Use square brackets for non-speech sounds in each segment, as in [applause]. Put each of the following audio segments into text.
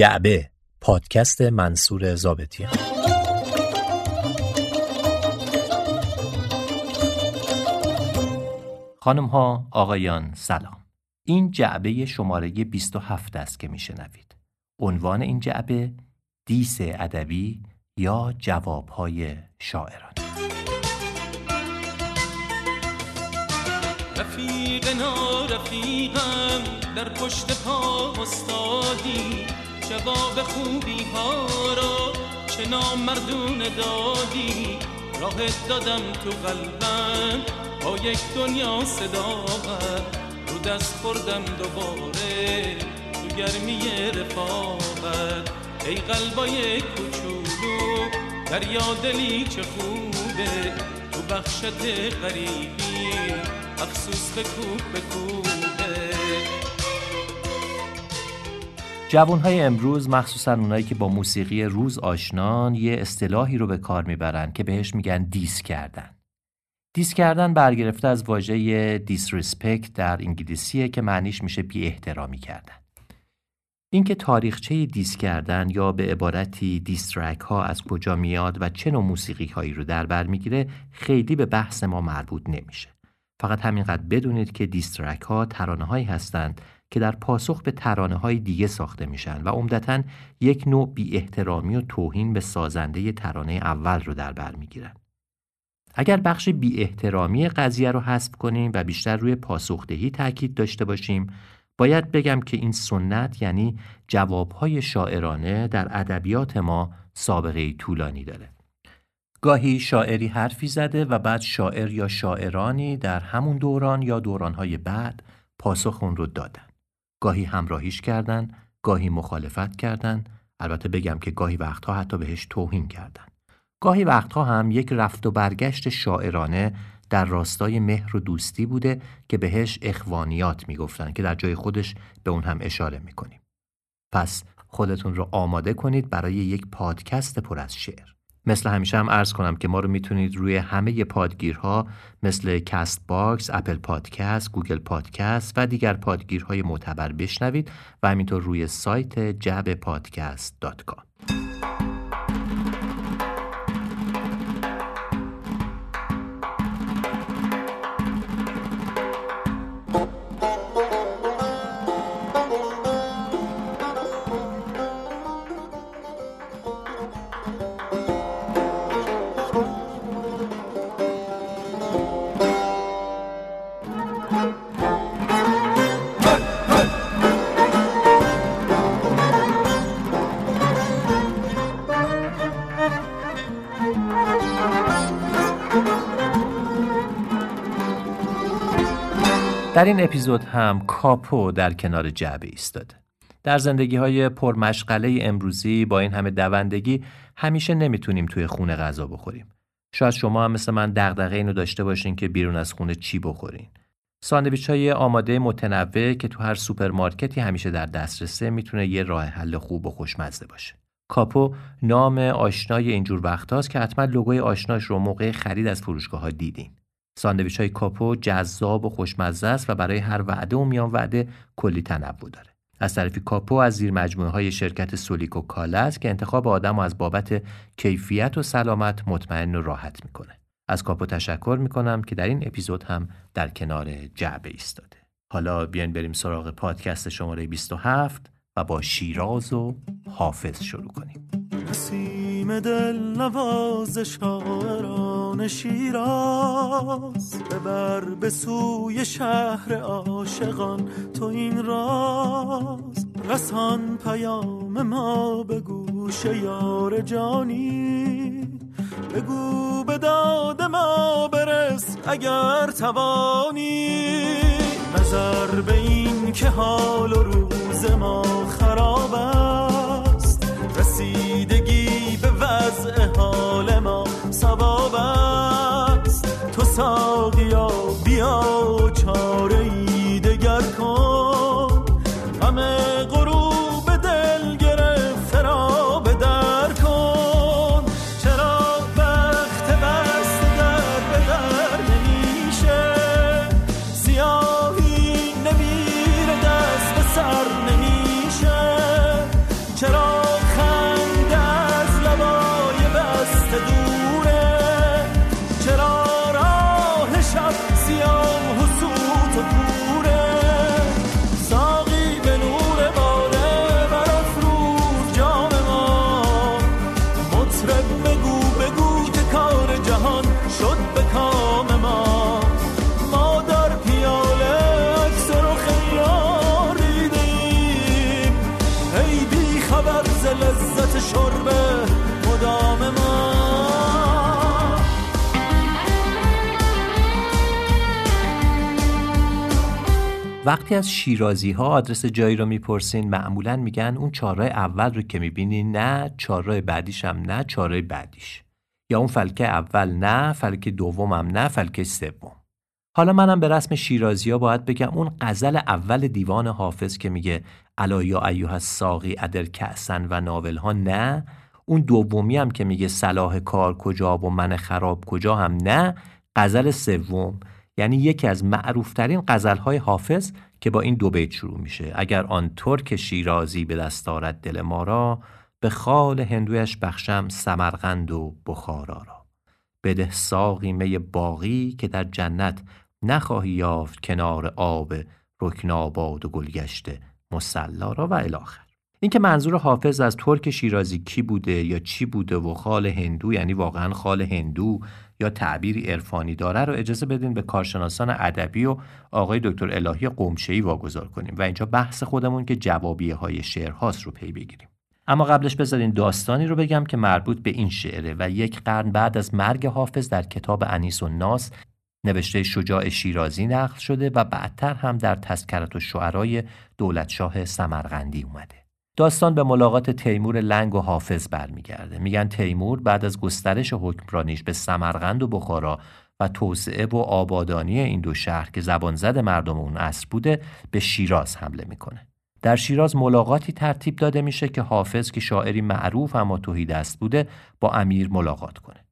جعبه پادکست منصور زابطیان خانم ها آقایان سلام. این جعبه شماره 27 است که میشنوید. عنوان این جعبه دیس ادبی یا جوابهای شاعران. رفیق رفیقم در پشت پا استادی. جواب خوبی ها را چه نامردون دادی؟ راه دادم تو قلبم با یک دنیا صداقت رو دست خوردم دوباره تو گرمی رفاقت. ای قلبای کوچولو دریا دلی چه خوبه؟ تو بخشت غریبی افسوس به کوب به کوبه جوانهای امروز مخصوصا اونایی که با موسیقی روز آشنان یه اصطلاحی رو به کار می‌برن که بهش میگن diss کردن. diss کردن برگرفته از واژه disrespect در انگلیسیه که معنیش میشه بی احترامی کردن. اینکه تاریخچه diss کردن یا به عبارتی diss track ها از کجا میاد و چه نوع موسیقی هایی رو در بر می‌گیره خیلی به بحث ما مربوط نمیشه. فقط همینقدر بدونید که دیسترک ها ترانه هایی هستند که در پاسخ به ترانه های دیگه ساخته میشن و عمدتا یک نوع بی احترامی و توهین به سازنده ترانه اول رو در بر می‌گیرن. اگر بخش بی احترامی قضیه رو حذف کنیم و بیشتر روی پاسخدهی تاکید داشته باشیم باید بگم که این سنت یعنی جوابهای شاعرانه در ادبیات ما سابقه طولانی داره. گاهی شاعری حرفی زده و بعد شاعر یا شاعرانی در همون دوران یا دورانهای بعد پاسخ اون رو دادن. گاهی همراهیش کردن، گاهی مخالفت کردن، البته بگم که گاهی وقتها حتی بهش توهین کردن. گاهی وقتها هم یک رفت و برگشت شاعرانه در راستای مهر و دوستی بوده که بهش اخوانیات می‌گفتن که در جای خودش به اون هم اشاره می‌کنیم. پس خودتون رو آماده کنید برای یک پادکست پر از شعر. مثل همیشه هم عرض کنم که ما رو می‌تونید روی همه پادگیرها مثل Castbox، Apple Podcast، Google Podcast و دیگر پادگیرهای معتبر بشنوید و همینطور روی سایت جعبه پادکست در این اپیزود هم کاپو در کنار جعبه ایستاده. در زندگی های پرمشغله امروزی با این همه دوندگی همیشه نمی‌تونیم توی خونه غذا بخوریم. شاید شما هم مثل من دغدغه اینو داشته باشین که بیرون از خونه چی بخورین. ساندویچ های آماده متنوع که تو هر سوپرمارکتی همیشه در دسترسه می‌تونه یه راه حل خوب و خوشمزه باشه. کاپو نام آشنای اینجور وقتاست که حتما لوگوی آشناش رو موقع خرید از فروشگاه ها دیدین. ساندویچ های کاپو جذاب و خوشمزه است و برای هر وعده و میان وعده کلی تنوع داره. از طرفی کاپو از زیر مجموعه های شرکت سولیکو کالا است که انتخاب آدم از بابت کیفیت و سلامت مطمئن و راحت می‌کنه. از کاپو تشکر می‌کنم که در این اپیزود هم در کنار جعبه ایستاده. حالا بیاین بریم سراغ پادکست شماره 27 و با شیراز و حافظ شروع کنیم. نسیم دل نواز شاعران شیراز. ببر به سوی شهر عاشقان تو این راز. رسان پیام ما به گوش یار جانی. بگو به داد ما برس اگر توانی. نظر به این که حال و روز ما خراب است. رسیدگی وضع حال ما سباب است. تو ساقیا بیا چاره ای. وقتی از شیرازی ها آدرس جایی رو می‌پرسین معمولا میگن اون چهارراه اول رو که می‌بینی نه چهارراه بعدیش هم نه چهارراه بعدیش. یا اون فلکه اول نه فلکه دومم نه فلکه سوم. حالا منم به رسم شیرازی ها باید بگم اون غزل اول دیوان حافظ که میگه الا یا ایوه الساقی ادر کعسن و ناول ها نه. اون دومی هم که میگه صلاح کار کجا و من خراب کجا هم نه. غزل سوم. یعنی یکی از معروفترین های حافظ که با این دو بیت شروع میشه. اگر آن ترک شیرازی به دست آرد دل ما را به خال هندویش بخشم سمرقند و بخارا را. بده ساقی می باقی که در جنت نخواهی یافت کنار آب رکناباد و گلگشته مسلا را و الاخر. اینکه منظور حافظ از ترک شیرازی کی بوده یا چی بوده و خال هندو یعنی واقعا خال هندو یا تعبیری عرفانی داره رو اجازه بدین به کارشناسان ادبی و آقای دکتر الهی قمشه‌ای واگذار کنیم و اینجا بحث خودمون که جوابیه های شعر هاست رو پی بگیریم اما قبلش بذارین داستانی رو بگم که مربوط به این شعره و یک قرن بعد از مرگ حافظ در کتاب انیس و ناس نوشته شجاع شیرازی نقل شده و بعدتر هم در تذکرت و شعرهای دولتشاه سمرقندی اومده. داستان به ملاقات تیمور لنگ و حافظ برمیگرده. میگن تیمور بعد از گسترش حکمرانیش به سمرقند و بخارا و توسعه و آبادانی این دو شهر که زبان زد مردم اون عصر بوده به شیراز حمله می‌کنه. در شیراز ملاقاتی ترتیب داده میشه که حافظ که شاعری معروف اما توهی دست بوده با امیر ملاقات کنه.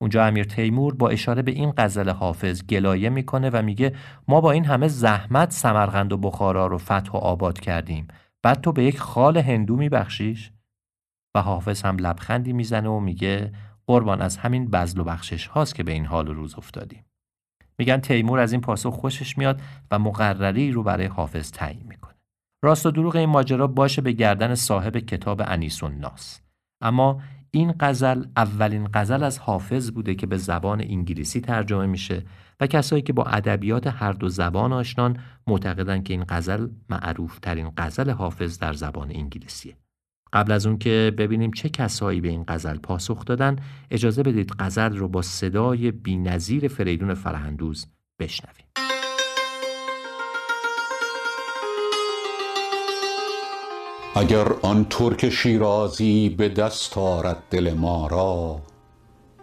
اونجا امیر تیمور با اشاره به این غزل حافظ گلایه می‌کنه و میگه ما با این همه زحمت سمرقند و بخارا رو فتح و آباد کردیم بعد تو به یک خال هندو میبخشیش و حافظ هم لبخندی می‌زنه و میگه قربان از همین بزل و بخشش هاست که به این حال و روز افتادیم. میگن تیمور از این پاسخ خوشش میاد و مقرری رو برای حافظ تعیین می‌کنه. راست و دروغ این ماجرا باشه به گردن صاحب کتاب انیسون ناس اما این غزل اولین غزل از حافظ بوده که به زبان انگلیسی ترجمه میشه و کسایی که با ادبیات هر دو زبان آشنان معتقدند که این غزل معروف ترین غزل حافظ در زبان انگلیسیه. قبل از اون که ببینیم چه کسایی به این غزل پاسخ دادن اجازه بدید غزل رو با صدای بینظیر فریدون فرهندوز بشنویم. اگر آن ترک شیرازی به دست آرد دل ما را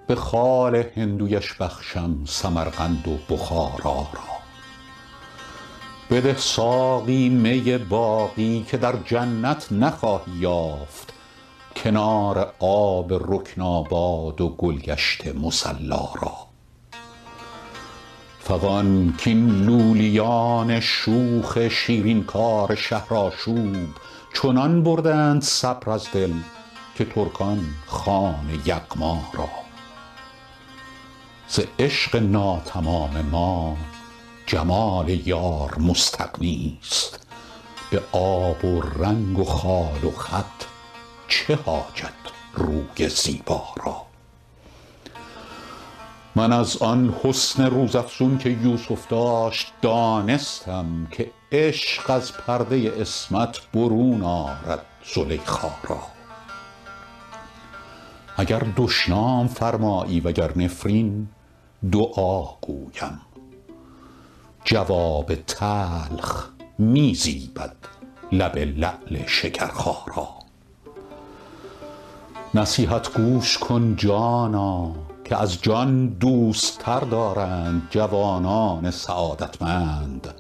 به خال هندویش بخشم سمرقند و بخارا را. بده ساقی می باقی که در جنت نخواهی یافت کنار آب رکناباد و گلگشت مسلا را. فغان کین لولیان شوخ شیرین کار شهرآشوب چنان بردند صبر از دل که ترکان خان یغما را. ز عشق ناتمام ما جمال یار مستغنی است. به آب و رنگ و خال و خط چه حاجت روی زیبا را؟ من از آن حسن روزافزون که یوسف داشت دانستم که عشق از پرده اسمت برون آرد زلیخا را. اگر دشنام فرمایی وگر نفرین دعا گویم. جواب تلخ می زیبد لب لعل شکرخا را نصیحت گوش کن جانا که از جان دوستتر دارند جوانان سعادتمند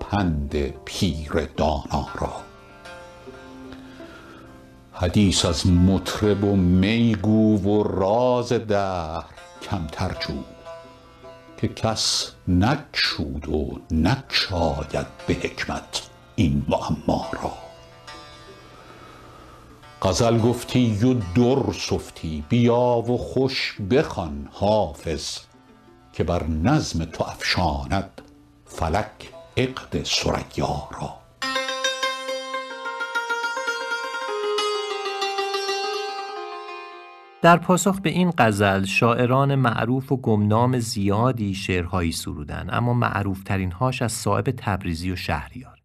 پند پیر دانا را. حدیث از مطرب و میگو و راز دهر کمتر جو که کس نگشود و نگشاید به حکمت این معما را. غزل گفتی و در سفتی بیا و خوش بخوان حافظ که بر نظم تو افشاند فلک عقد ثریا را. در پاسخ به این غزل شاعران معروف و گمنام زیادی شعرهایی سرودن اما معروفترین هاش از صاحب تبریزی و شهریار.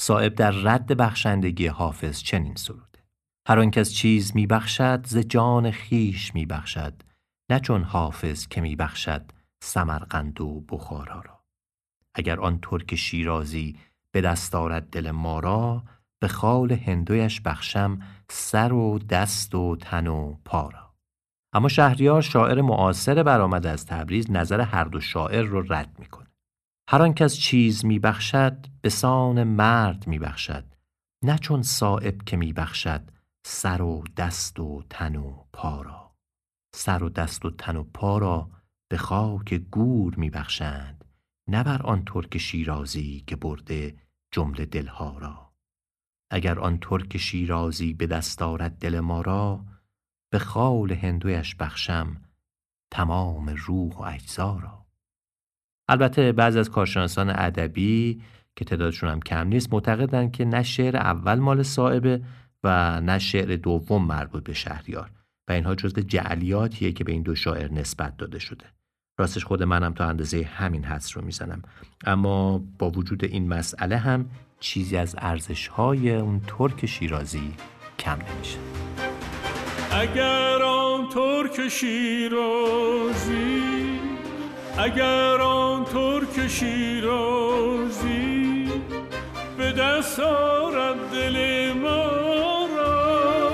صاحب در رد بخشندگی حافظ چنین سروده هر آن کس چیز می بخشد ز جان خیش می بخشد نه چون حافظ که می بخشد سمرقند و بخارا را. اگر آن ترک شیرازی به دست آرد دل ما را به خال هندویش بخشم سر و دست و تن و پا را. اما شهریار شاعر معاصر برآمده از تبریز نظر هر دو شاعر رو رد می‌کنه هر آن کس چیز میبخشد به سان مرد میبخشد. نه چون صائب که میبخشد سر و دست و تن و پا را. سر و دست و تن و پا را به خاک گور میبخشند نه بر آن ترک شیرازی که برده جمله دلها را. اگر آن ترک شیرازی به دست آرد دل ما را به خال هندویش بخشم تمام روح و اجزا را. البته بعض از کارشناسان ادبی که تعدادشون هم کم نیست معتقدند که نه شعر اول مال صاحبه و نه شعر دوم مربوط به شهریار و اینها جزء جعلیاتیه که به این دو شاعر نسبت داده شده. راستش خود منم تا اندازه همین حدس رو می‌زنم. اما با وجود این مسئله هم چیزی از ارزش های اون ترک شیرازی کم نمیشه. اگر آن ترک شیرازی اگر آن ترک شیرازی به دست آرد دل ما را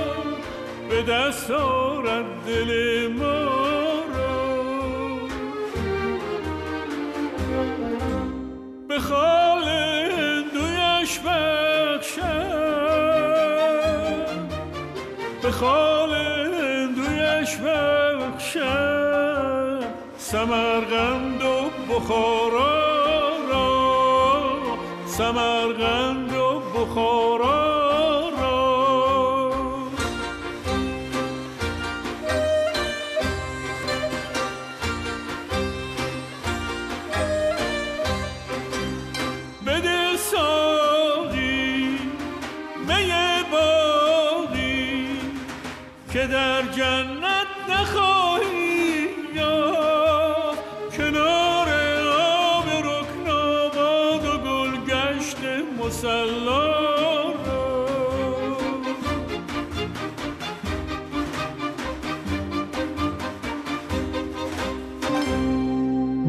به دست آرد دل ما را. به خال دویش بخشم به خال دویش بخشم سمرغند و بخارا را. سمرغند و بخارا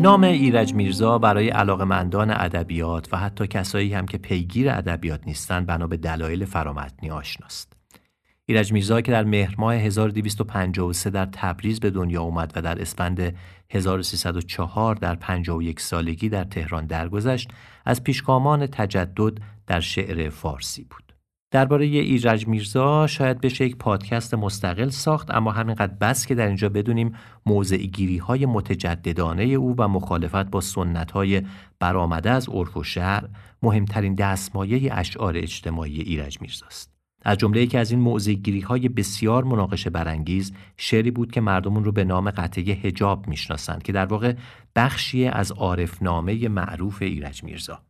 نام ایرج میرزا برای علاقمندان ادبیات و حتی کسایی هم که پیگیر ادبیات نیستند بنا به دلایل فرامتنی آشناست. ایرج میرزا که در مهر ماه 1253 در تبریز به دنیا اومد و در اسفند 1304 در 51 سالگی در تهران درگذشت از پیشگامان تجدد در شعر فارسی بود. درباره ایرج میرزا شاید بشه یک پادکست مستقل ساخت اما همینقدر بس که در اینجا بدونیم موضع گیری های متجددانه او و مخالفت با سنت های برآمده از عرف و شهر مهمترین دستمایه اشعار اجتماعی ایرج میرزاست. از جمله یکی از این موضعگیری های بسیار مناقشه برانگیز شعری بود که مردمون رو به نام قطعه هجاب می‌شناسند که در واقع بخشی از عارفنامه معروف ایرج میرزا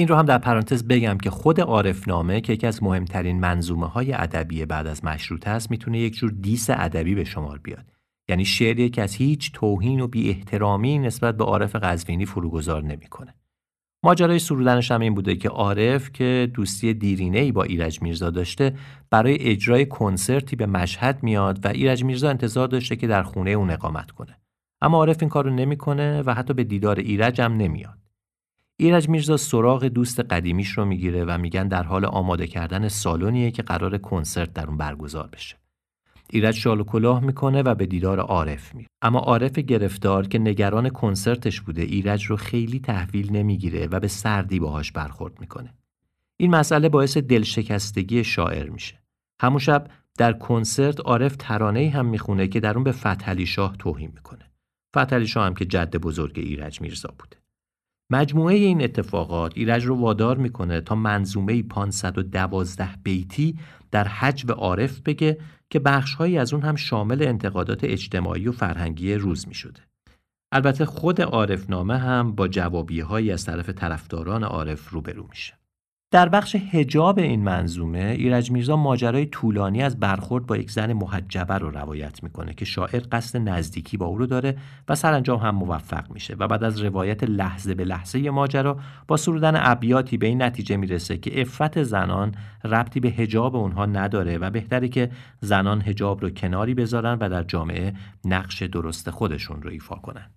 این رو هم در پرانتز بگم که خود عارفنامه که یکی از مهمترین منظومه های ادبی بعد از مشروطه است می‌تونه یک جور دیس ادبی به شمار بیاد. یعنی شعری که از هیچ توهین و بی احترامی نسبت به عارف قزوینی فروگذار نمی‌کنه. ماجرای سرودنش هم این بوده که عارف که دوستی دیرینه ای با ایرج میرزا داشته برای اجرای کنسرتی به مشهد میاد و ایرج میرزا انتظار داشته که در خونه اون اقامت کنه. اما عارف این کارو نمی‌کنه و حتی به دیدار ایرج هم نمیاد. ایرج میرزا سراغ دوست قدیمیش رو می‌گیره و میگن در حال آماده کردن سالونیه که قرار کنسرت در اون برگزار بشه. ایرج شال و کلاه می‌کنه و به دیدار عارف میره. اما عارف گرفتار که نگران کنسرتش بوده ایرج رو خیلی تحویل نمی‌گیره و به سردی باهاش برخورد می‌کنه. این مسئله باعث دلشکستگی شاعر میشه. همون شب در کنسرت عارف ترانه‌ای هم می‌خونه که در اون به فتحعلی شاه توهین می‌کنه. فتحعلی شاه هم که جد بزرگ ایرج میرزا بوده. مجموعه این اتفاقات ایرج رو وادار می‌کنه تا منظومه 512 بیتی در حجب عارف بگه که بخشهایی از اون هم شامل انتقادات اجتماعی و فرهنگی روز می شده. البته خود عارف نامه هم با جوابیه هایی از طرف طرفداران عارف روبرو میشه. در بخش هجاب این منظومه ایرج میرزا ماجرای طولانی از برخورد با یک زن محجبه رو روایت می‌کنه که شاعر قصد نزدیکی با او رو داره و سرانجام هم موفق میشه و بعد از روایت لحظه به لحظه ماجرا با سرودن ابیاتی به این نتیجه می‌رسه که عفت زنان ربطی به هجاب اونها نداره و بهتره که زنان هجاب رو کناری بذارن و در جامعه نقش درست خودشون رو ایفا کنن.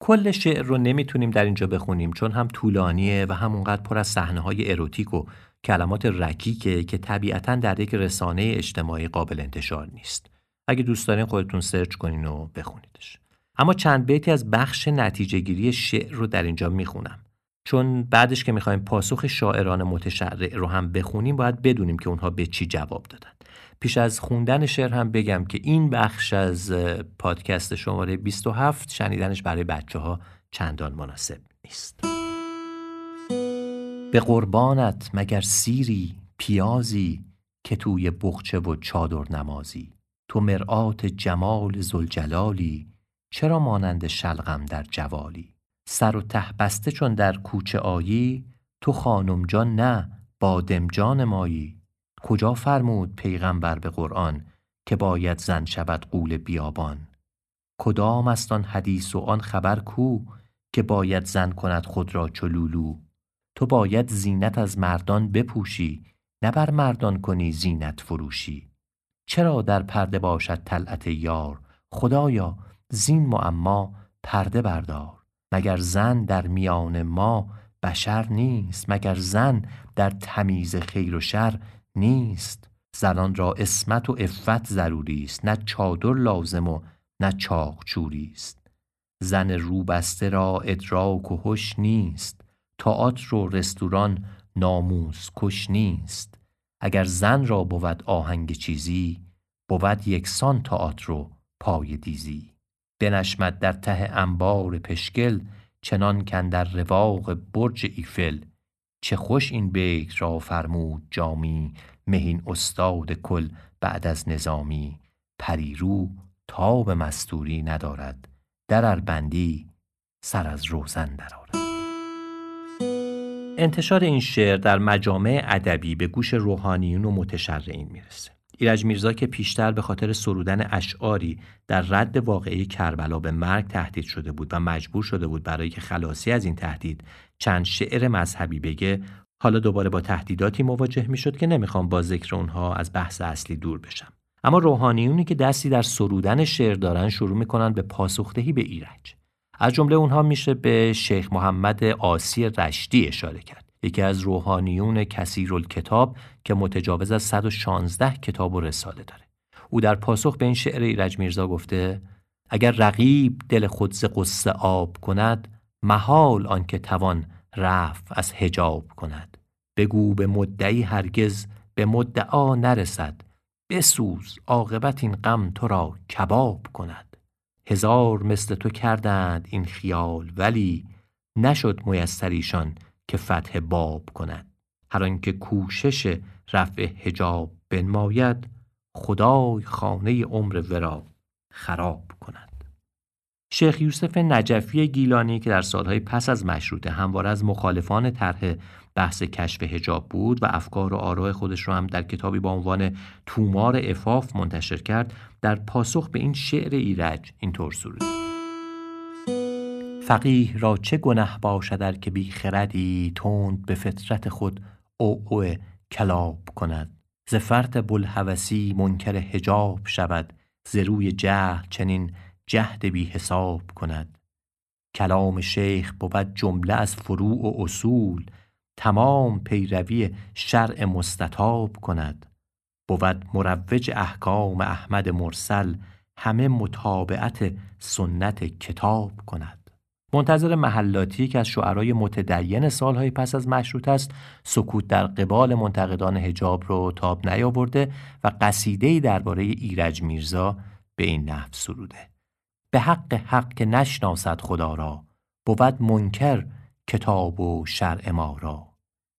کل شعر رو نمی‌تونیم در اینجا بخونیم چون هم طولانیه و هم اونقدر پر از صحنه های اروتیک و کلمات رکیکه که طبیعتا در یک رسانه اجتماعی قابل انتشار نیست. اگه دوست دارین خودتون سرچ کنین و بخونیدش. اما چند بیتی از بخش نتیجه گیری شعر رو در اینجا می‌خونم. چون بعدش که می‌خوایم پاسخ شاعران متشرع رو هم بخونیم باید بدونیم که اونها به چی جواب دادن. پیش از خوندن شعر هم بگم که این بخش از پادکست شماره 27 شنیدنش برای بچه ها چندان مناسب نیست. به قربانت مگر سیری پیازی که توی بخچه و چادر نمازی. تو مرآت جمال زلجلالی چرا مانند شلغم در جوالی؟ سر و ته بسته چون در کوچه آیی تو خانم جان نه بادمجان مایی. کجا فرمود پیغمبر به قرآن که باید زن شود قول بیابان؟ کدام است آن حدیث و آن خبر کو که باید زن کند خود را چلولو تو باید زینت از مردان بپوشی نه بر مردان کنی زینت فروشی. چرا در پرده باشد طلعت یار؟ خدایا زین معما پرده بردار. مگر زن در میان ما بشر نیست؟ مگر زن در تمیز خیر و شر نیست. زنان را اسمت و عفت ضروری است. نه چادر لازم و نه چاقچوری است. زن روبسته را ادراک و هوش نیست. تئاتر و رستوران ناموس کش نیست. اگر زن را بود آهنگ چیزی بود یکسان تئاتر و پای دیزی. بنشمد در ته انبار پشگل چنان در رواق برج ایفل چه خوش این بیت را فرمود جامی مهین استاد کل بعد از نظامی. پریرو تاب مستوری ندارد در بندی سر از روزن درآرد. انتشار این شعر در مجامع ادبی به گوش روحانیون و متشرعین می‌رسه. ایرج میرزا که پیشتر به خاطر سرودن اشعاری در رد واقعی کربلا به مرگ تهدید شده بود و مجبور شده بود برای که خلاصی از این تهدید چند شعر مذهبی بگه حالا دوباره با تهدیداتی مواجه می‌شد که نمی‌خوام با ذکر اونها از بحث اصلی دور بشم. اما روحانیونی که دستی در سرودن شعر دارن شروع می‌کنن به پاسخدهی به ایرج. از جمله اونها میشه به شیخ محمد آسی رشدی اشاره کرد. یکی از روحانیون کثیرالکتاب که متجاوز از 116 کتاب و رساله داره. او در پاسخ به این شعر ایرج میرزا گفته اگر رقیب دل خود ز قصه آب کند محال آنکه توان رفع از حجاب کند. بگو به مدعی هرگز به مدعا نرسد. بسوز عاقبت این غم تو را کباب کند. هزار مثل تو کردند این خیال ولی نشد میسر که فتح باب کند. هر آنکه کوشش رفع حجاب بنماید خدای خانه عمر ورا خراب. شیخ یوسف نجفی گیلانی که در سالهای پس از مشروطه همواره از مخالفان طرح بحث کشف هجاب بود و افکار و آراء خودش رو هم در کتابی با عنوان تومار افاف منتشر کرد در پاسخ به این شعر ایرج اینطور سرود فقیه را چه گنه باشد که بی خردی تند به فطرت خود او او کلاب کند. ز فرط منکر هجاب شود ز روی چنین جهد بی حساب کند. کلام شیخ بود جمله از فروع و اصول. تمام پیروی شرع مستطاب کند. بود مروج احکام احمد مرسل. همه متابعت سنت کتاب کند. منتظر محلاتی که از شعرای متدین سالهای پس از مشروط است سکوت در قبال منتقدان هجاب رو تاب نیاورده و قصیده‌ای درباره ایرج میرزا به این نحو سروده. به حق حق که نشناسد خدا را بود منکر کتاب و شرع ما را.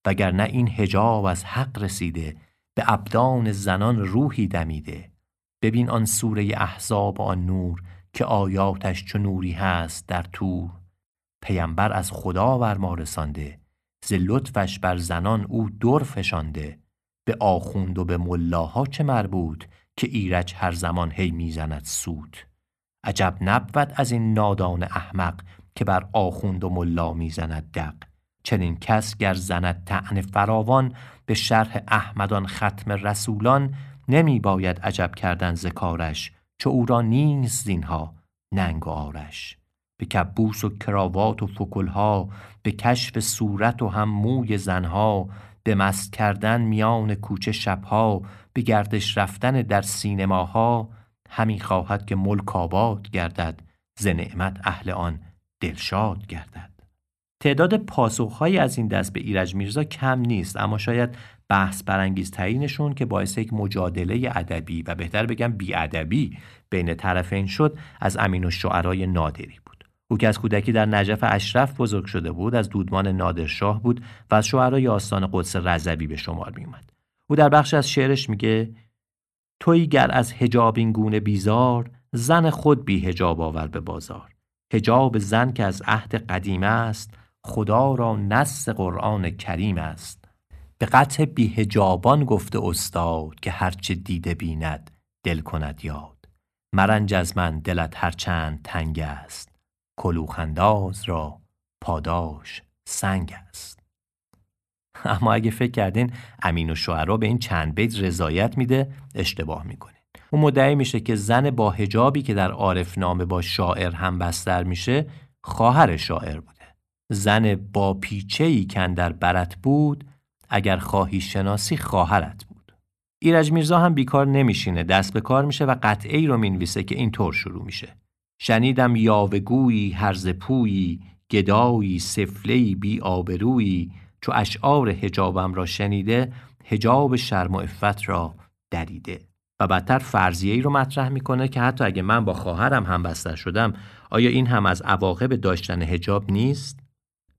وگرنه این هجاب از حق رسیده به ابدان زنان روحی دمیده. ببین آن سوره احزاب آن نور که آیاتش چو نوری هست در تور پیامبر از خدا بر ما رسانده ز لطفش بر زنان او در فشانده به آخوند و به ملاها چه مربوط که ایرج هر زمان هی می‌زند سود. عجب نبود از این نادان احمق که بر آخوند و ملا می‌زند دق. چنین کس گر زند طعن فراوان به شرح احمدان ختم رسولان نمی باید عجب کردن ذکارش چو او را نیست زینها ننگ و آرش. به کبوس و کراوات و فکلها به کشف صورت و هم موی زنها به مست کردن میان کوچه شبها به گردش رفتن در سینماها همی خواهد که ملک آباد گردد ز نعمت اهل آن دلشاد گردد تعداد پاسخهایی از این دست به ایرج میرزا کم نیست اما شاید بحث برانگیزترینشون که باعث یک مجادله ادبی و بهتر بگم بیادبی بین طرفین شد از امین و شعرای نادری بود او که از کودکی در نجف اشرف بزرگ شده بود از دودمان نادرشاه بود و از شعرای آستان قدس رضوی به شمار می اومد. او در بخش از شعرش میگه توی گر از هجاب این گونه بیزار زن خود بی هجاب آور به بازار. هجاب زن که از عهد قدیم است خدا را نص قرآن کریم است. به قطع بیهجابان گفته استاد که هرچه دیده بیند دل کند یاد. مرنج از من دلت هرچند تنگ است. کلوخنداز را پاداش سنگ است. [laughs] اما اگه فکر کردین امین و شعرا به این چند بیت رضایت میده اشتباه می‌کنین. اون مدعی میشه که زن با هجابی که در عارف نامه با شاعر هم بستر میشه خواهر شاعر بوده. زن با پیچه ای در برت بود اگر خواهی شناسی خواهرت بود. ایرج میرزا هم بیکار نمیشینه دست به کار میشه و قطعه ای رو می‌نویسه که اینطور شروع میشه. شنیدم یاوگویی هرز پویی گدایی سفلهی بی آبرویی چو اشعار هجابم را شنیده هجاب شرم و افت را دریده. و بدتر فرضیه ای رو مطرح می‌کنه که حتی اگه من با خواهرم هم بستر شدم آیا این هم از عواقب داشتن هجاب نیست؟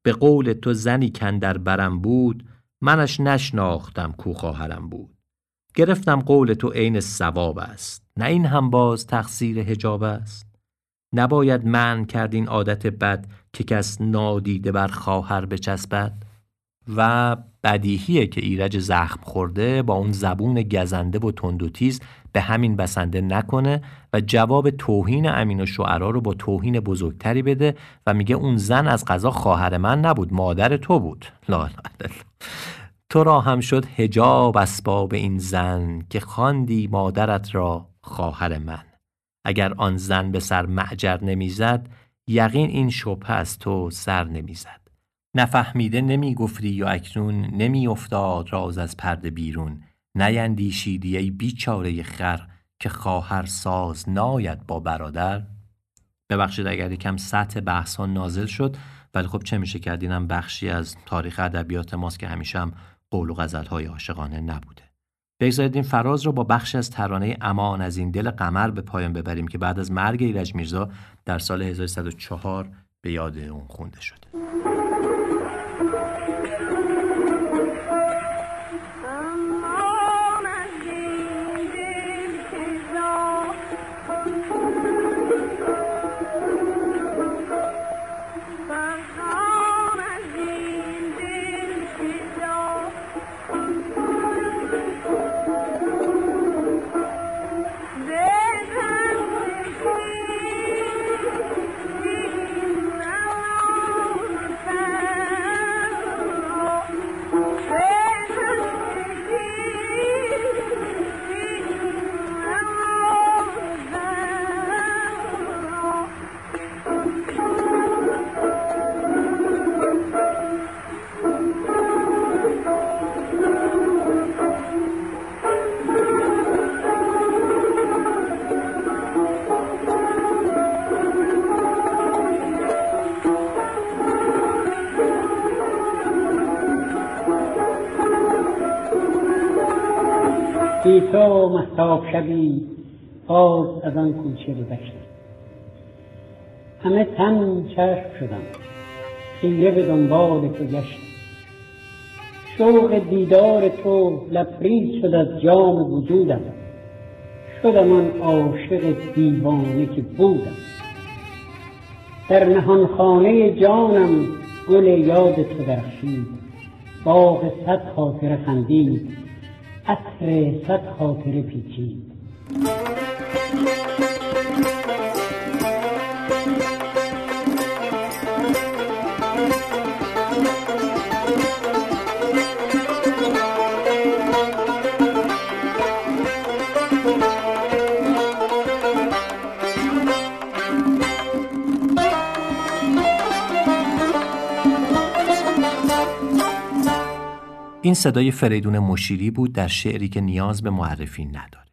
به قول تو زنی کن در برم بود منش نشناختم کو خواهرم بود. گرفتم قول تو عین ثواب است. نه این هم باز تقصیر حجاب است؟ نباید من کرد این عادت بد که کس نادیده بر خواهر بچسبد؟ و بدیهیه که ایرج زخم خورده با اون زبون گزنده و تند و تیز به همین بسنده نکنه و جواب توهین امین و شعرا رو با توهین بزرگتری بده و میگه اون زن از قضا خواهر من نبود مادر تو بود. لا تو را هم شد هجاب اسباب این زن که خواندی مادرت را خواهر من. اگر آن زن به سر معجر نمی‌زد یقین این شبه از تو سر نمی‌زد. نفهمیده نمی گفتی یا اکنون نمی افتاد راز از پرده بیرون. نیندیشیدی ای بیچاره خر که خواهر ساز ناید با برادر؟ ببخشید اگر یکم سطح بحث ها نازل شد ولی خب چه میشه کرد اینم بخشی از تاریخ ادبیات ماست که همیشه هم قول و غزل های عاشقانه نبوده. بگذارید این فراز رو با بخشی از ترانه امان از این دل قمر به پایان ببریم که بعد از مرگ ایرج میرزا در سال 1304 به یاد اون خونده شده. شبی باز از آن کوچه گذشتم. همه تن چشم شدم خیره به دنبال تو گشتم. شوق دیدار تو لبریز شد از جام وجودم. شدم آن عاشق دیوانه که بودم. در نهانخانه جانم گل یاد تو درخشید باغ صد خاطر خندید. عطر صد خاطر پیچید. این صدای فریدون مشیری بود در شعری که نیاز به معرفی نداره.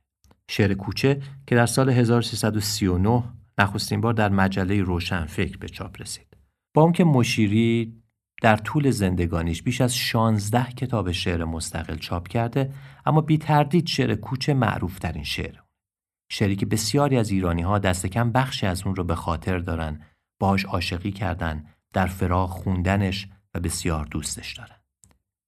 شعر کوچه که در سال 1339 نخستین بار در مجله روشن فکر به چاپ رسید. با اون که مشیری در طول زندگانیش بیش از 16 کتاب شعر مستقل چاپ کرده اما بی تردید شعر کوچه معروف ترین شعر. شعری که بسیاری از ایرانی ها دست کم بخشی از اون رو به خاطر دارن باش عاشقی کردن در فراغ خوندنش و بسیار دوستش دارن.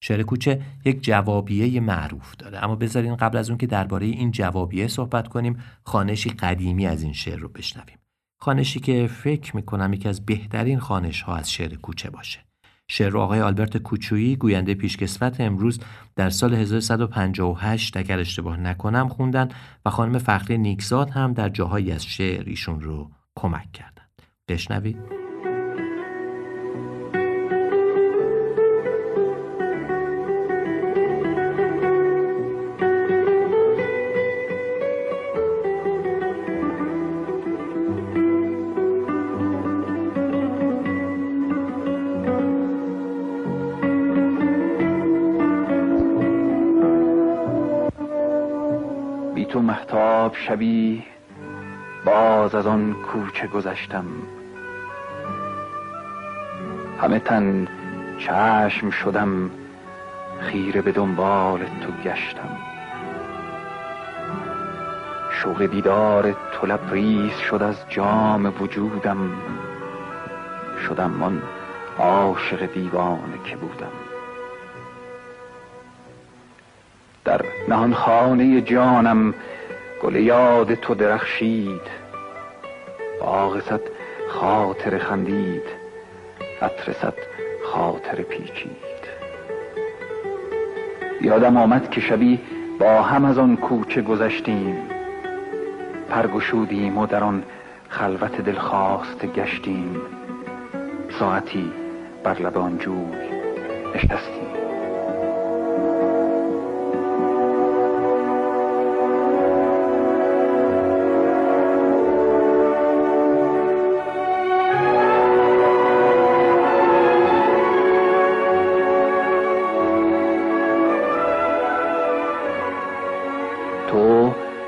شعر کوچه یک جوابیه معروف داره. اما بذارین قبل از اون که درباره این جوابیه صحبت کنیم خانشی قدیمی از این شعر رو بشنویم. خانشی که فکر می‌کنم یکی از بهترین خانش ها از شعر کوچه باشه. شعر رو آقای آلبرت کوچویی گوینده پیشکسوت امروز در سال 1158 اگر اشتباه نکنم خوندن و خانم فخری نیکزاد هم در جاهایی از شعر ایشون رو کمک کردن. بشنوید. شبی باز از آن کوچه گذشتم. همه تن چشم شدم خیره به دنبال تو گشتم. شوق دیدار تو لبریز شد از جام وجودم. شدم من عاشق دیوانه که بودم. در نهان خانه جانم گل یاد تو درخشید. باغ خاطر خندید. عطر خاطر پیچید. یادم آمد که شبی با هم از آن کوچه گذشتیم. پرگشودیم و در آن خلوت دلخواست گشتیم. ساعتی بر لب آن جوی نشستیم.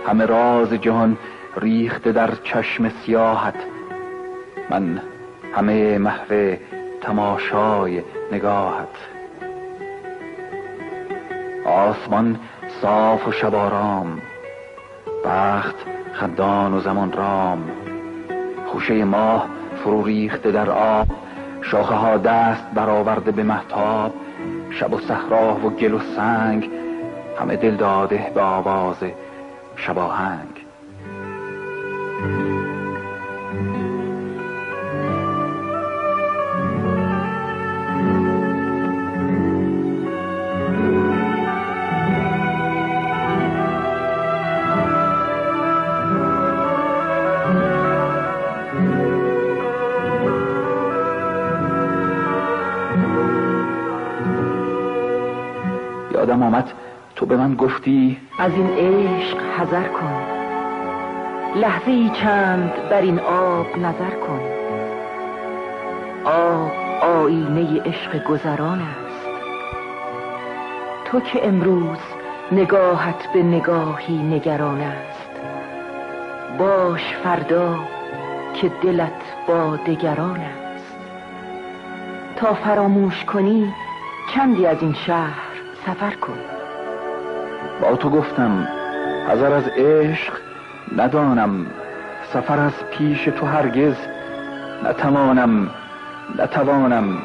همه راز جهان ریخته در چشم سیاحت. من همه محو تماشای نگاهت. آسمان صاف و شبارام بخت خندان و زمان رام. خوشه ماه فرو ریخته در آب شاخه ها دست برآورده به محتاب شب و صحرا و گل و سنگ همه دل داده به آواز شباهنگ یادم گفتی از این عشق حذر کن. لحظه چند بر این آب نظر کن. آب آینه عشق گذران است. تو که امروز نگاهت به نگاهی نگران است. باش فردا که دلت با دگران است. تا فراموش کنی چندی از این شهر سفر کن. با تو گفتم حذر از عشق ندانم سفر از پیش تو هرگز نتوانم نتوانم.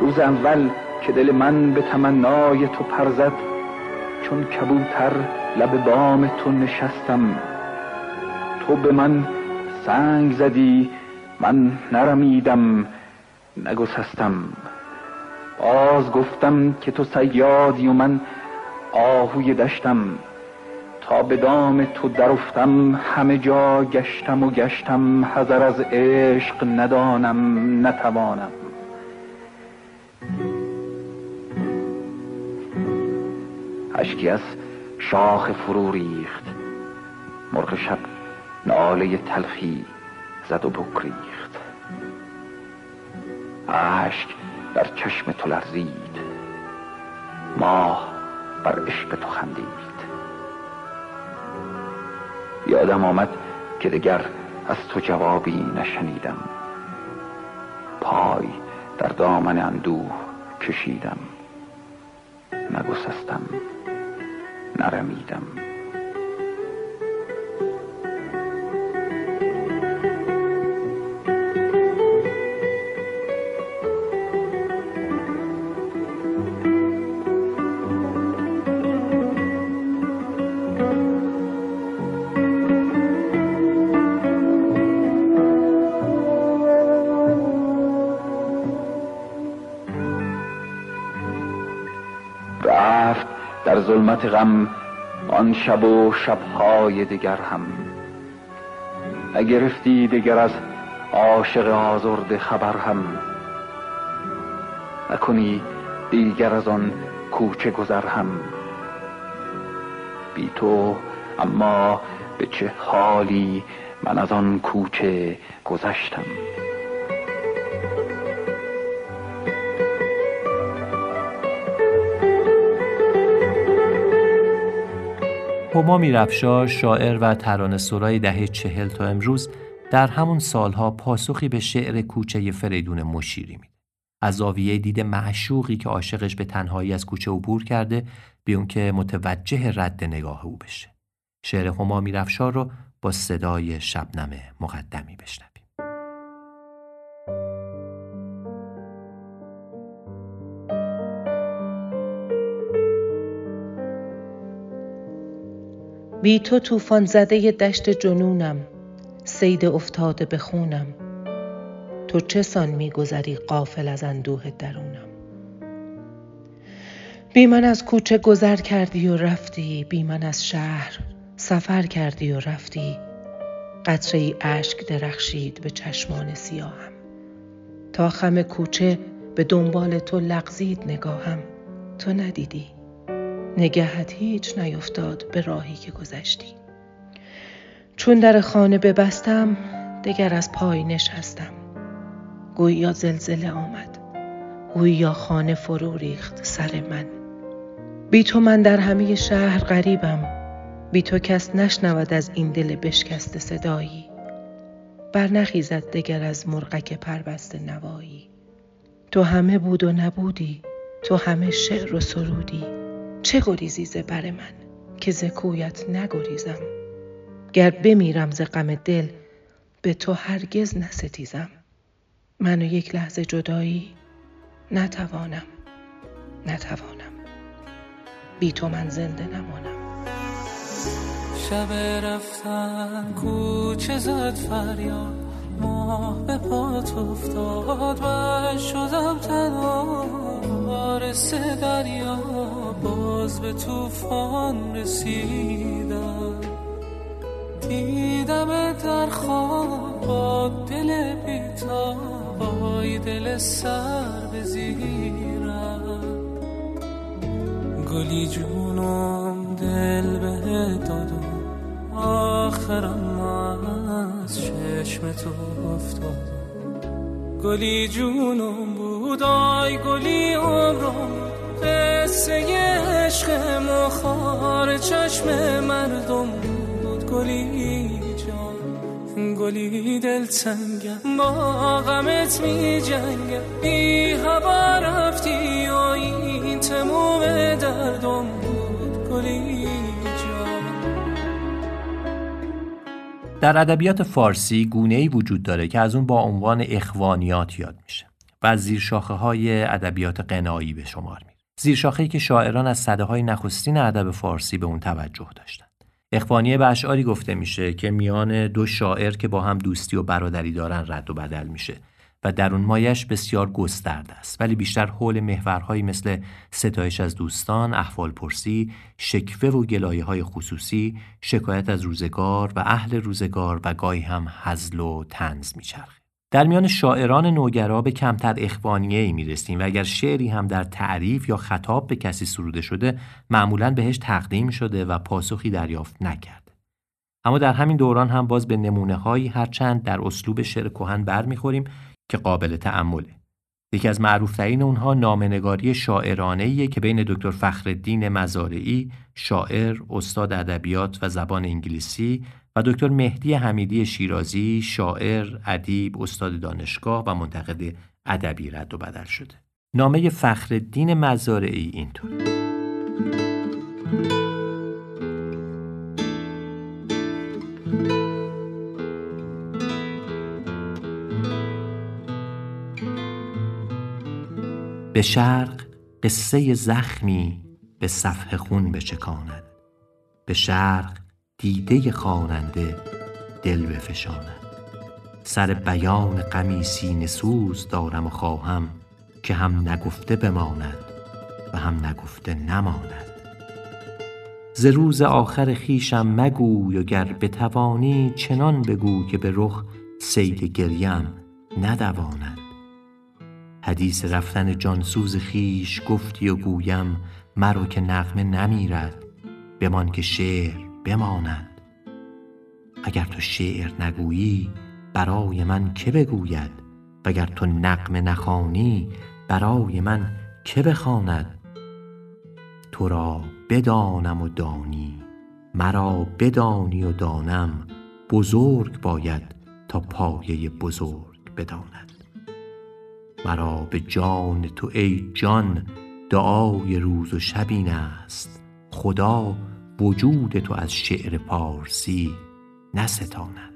روز اول که دل من به تمنای تو پرزد چون کبوتر لب بام تو نشستم. تو به من سنگ زدی من نرمیدم نگسستم. باز گفتم که تو سیادی و من آهوی دشتم تا به دام تو درافتم همه جا گشتم و گشتم حذر از عشق ندانم نتوانم. اشکی از شاخ فرو ریخت مرغ شب ناله تلخی زد و بکریخت اشک در چشم تو لرزید ماه بر عشق تو خندید. یادم آمد که دگر از تو جوابی نشنیدم. پای در دامن اندوه کشیدم. نگسستم. نرمیدم. ظلمت غم آن شب و شبهای دیگر هم. نگرفتی دیگر از عاشق آزرد خبر هم نکنی دیگر از آن کوچه گذر هم. بی تو اما به چه حالی من از آن کوچه گذشتم؟ هما میرفشا شاعر و ترانه سرای دهه چهل تا امروز در همون سالها پاسخی به شعر کوچه فریدون مشیری میده. از زاویه دید معشوقی که عاشقش به تنهایی از کوچه عبور کرده بیون که متوجه رد نگاه او بشه. شعر هما میرفشا رو با صدای شبنم مقدمی بشنویم. بی تو طوفان زده دشت جنونم سید افتاده به خونم. تو چه سان میگذری قافل از اندوه درونم؟ بی من از کوچه گذر کردی و رفتی بی من از شهر سفر کردی و رفتی. قطره ای اشک درخشید به چشمان سیاهم. تا خم کوچه به دنبال تو لغزید نگاهم. تو ندیدی. نگهت هیچ نیفتاد به راهی که گذشتی. چون در خانه ببستم دگر از پای نشستم. گویا زلزله آمد گویا خانه فرو ریخت سر من. بی تو من در همه شهر غریبم بی تو کس نشنود از این دل بشکست صدایی. برنخیزد دگر از مرغک پربست نوایی. تو همه بود و نبودی تو همه شعر و سرودی. چه گریزی ز بر من که ز کویت نگریزم؟ گر بمیرم ز غم دل به تو هرگز نستیزم. من و یک لحظه جدایی نتوانم نتوانم. بی تو من زنده نمانم. شب رفتن کوچه زد فریاد. ماه به پات افتاد و شدم تنها. وارث دریا باز به طوفان رسیدم. دیدم در خواب با دل بیتا بای دل سر بزیرم گلی جونم دل به دادم. آخرم از چشم تو افتادم. گلی جونم بود آی گلی عمرم. قصه عشق مخار چشم مردم بود. گلی جان گلی دل تنگم با غمت می جنگم. بی هوا رفتی و این تموم دردم بود. گلی در ادبیات فارسی گونه ای وجود داره که از اون با عنوان اخوانیات یاد میشه و از زیرشاخه های ادبیات قنایی به شمار میره زیرشاخه‌ای که شاعران از صده های نخستین ادب فارسی به اون توجه داشتند اخوانیه به اشعاری گفته میشه که میان دو شاعر که با هم دوستی و برادری دارن رد و بدل میشه. و درون مایش بسیار گسترده است ولی بیشتر حول محورهایی مثل ستایش از دوستان، احوال پرسی، شکوه و گلایه های خصوصی، شکایت از روزگار و اهل روزگار و گاهی هم حزل و تنز میچرخه. در میان شاعران نوگرا به کمتر اخوانیه ای می رسیم و اگر شعری هم در تعریف یا خطاب به کسی سروده شده معمولا بهش تقدیم شده و پاسخی دریافت نکرده. اما در همین دوران هم باز به نمونه هایی هرچند در اسلوب شعر کهن برمیخوریم که قابل تعمله. یکی از معروفترین اونها نامنگاری شاعرانه که بین دکتر فخردین مزارعی شاعر، استاد ادبیات و زبان انگلیسی و دکتر مهدی حمیدی شیرازی شاعر، ادیب، استاد دانشگاه و منتقد ادبی رد و بدل شده. نامه فخردین مزارعی اینطور به شرق قصه زخمی به صفح خون بچکاند. به شرق دیده خواننده دل بفشاند. سر بیان غمی سینه سوز دارم و خواهم که هم نگفته بماند و هم نگفته نماند. ز روز آخر خویشم مگوی و گر بتوانی چنان بگو که به رخ سیل گریم ندواند. حدیث رفتن جانسوز خیش گفتی و گویم مرو که نغمه نمیرد بمان که شعر بماند. اگر تو شعر نگویی برای من که بگوید؟ وگر تو نغمه نخوانی برای من که بخواند؟ تو را بدانم و دانی مرا بدانی و دانم بزرگ باید تا پایه بزرگ بداند مرا به جان تو ای جان دعای روز و شب این است. خدا وجود تو از شعر پارسی نستاند.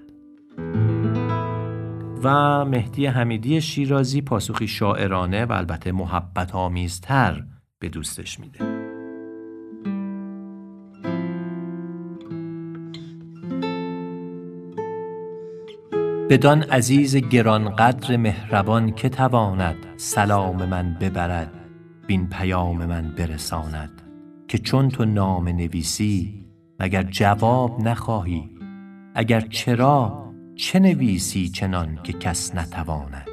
و مهدی حمیدی شیرازی پاسخی شاعرانه و البته محبت آمیزتر به دوستش میده. بدان عزیز گرانقدر مهربان که تواند سلام من ببرد بین پیام من برساند. که چون تو نام نویسی مگر جواب نخواهی؟ اگر چرا چه نویسی چنان که کس نتواند؟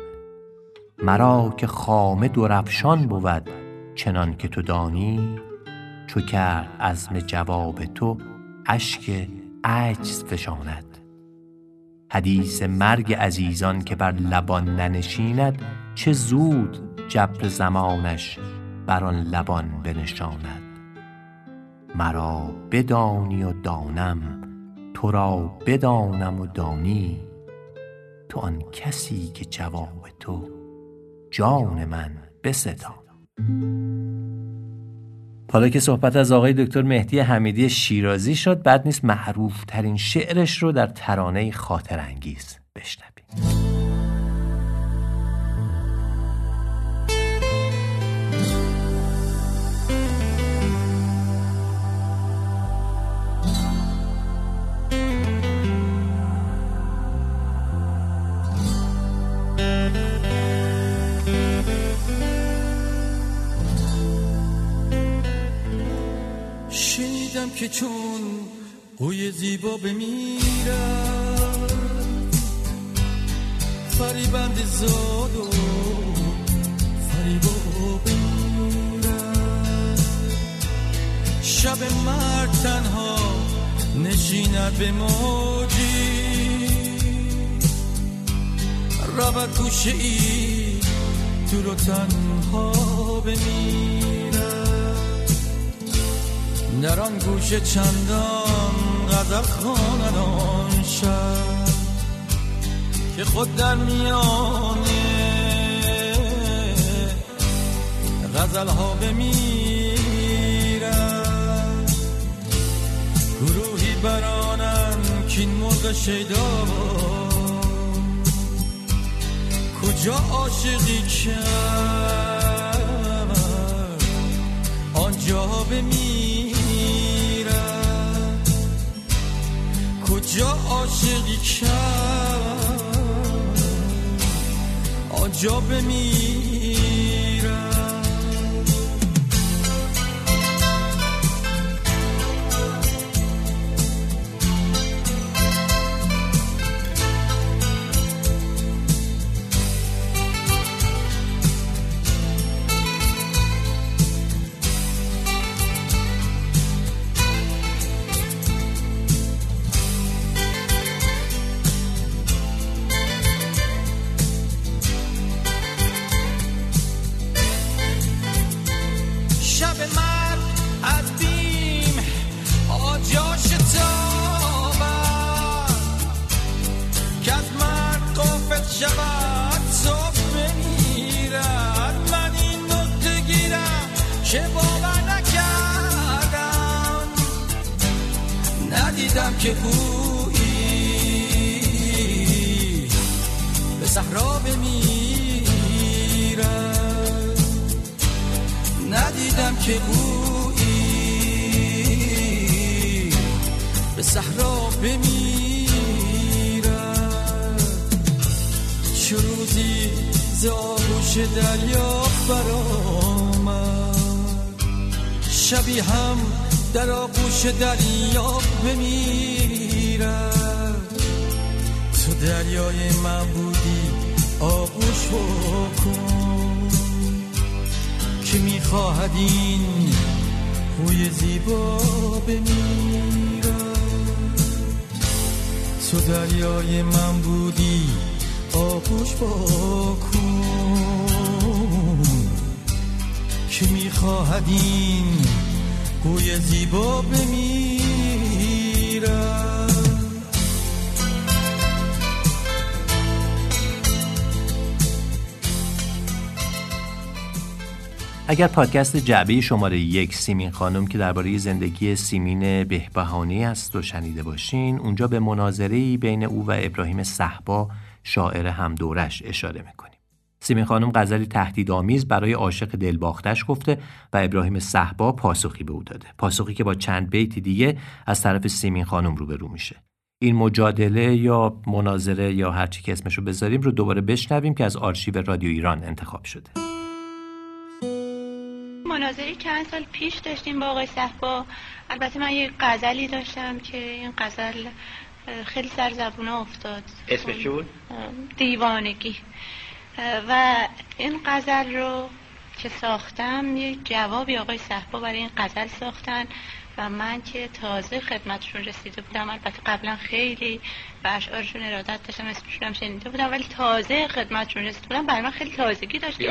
مرا که خامه درفشان بود چنان که تو دانی؟ چو کرد عزم جواب تو اشک عجز فشاند. حدیث مرگ عزیزان که بر لبان ننشیند چه زود جبر زمانش بر آن لبان بنشاند. مرا بدانی و دانم تو را بدانم و دانی. تو آن کسی که جواب تو جان من بستان. حالا که صحبت از آقای دکتر مهدی حمیدی شیرازی شد بعد نیست معروف ترین شعرش رو در ترانه خاطر انگیز بشنویم. که چون قوی زیبا بمیرد فریبند زاد و فریبا بمیرد شب مرد تنها نشیند به موجی. رود گوشه ای دور و تنها بمیرد در آن گوشه چندان غزل خواند آن شب که خود در میانه غزل ها بمیرد. گروهی برانن که این مرغ شیدا کجا عاشقی کرد؟ آنجا بمیرد. کجا عاشقی کرد. آجا بمیرم. که گویی به صحرا بمیرد ندیدم که بویی به صحرا بمیرد چه روزی ز آغوش دریا برآمد شبی هم در آغوش دریا بمیرد تو دریای من بودی آغوش بکن که می‌خواهد این خوی زیبا بمیرد تو دریای من بودی آغوش بکن که می‌خواهد این خوی زیبا بمیرد اگر پادکست جعبه شماره یک سیمین خانم که درباره زندگی سیمین بهبهانی است و شنیده باشین اونجا به مناظری بین او و ابراهیم صحبا شاعر هم دورش اشاره می‌کنیم. سیمین خانم غزلی تهدیدآمیز برای عاشق دلباختش گفته و ابراهیم صحبا پاسخی به او داده. پاسخی که با چند بیت دیگه از طرف سیمین خانم روبرو میشه. این مجادله یا مناظره یا هر چی که اسمشو بذاریم رو دوباره بشنویم که از آرشیو رادیو ایران انتخاب شده. مناظری چند سال پیش داشتیم با آقای صحبا البته من یه غزلی داشتم که این غزل خیلی سر زبونه افتاد. اسمش چی بود؟ دیوانگی. و این غزل رو که ساختم یه جوابی آقای صحبا برای این غزل ساختن. و من که تازه خدمتشون رسیده بودم البته قبلا خیلی به اشعارشون ارادت داشتم اسمشون هم شنیده بودم ولی تازه خدمتشون رسیده بودم برای من خیلی تازگی داشت.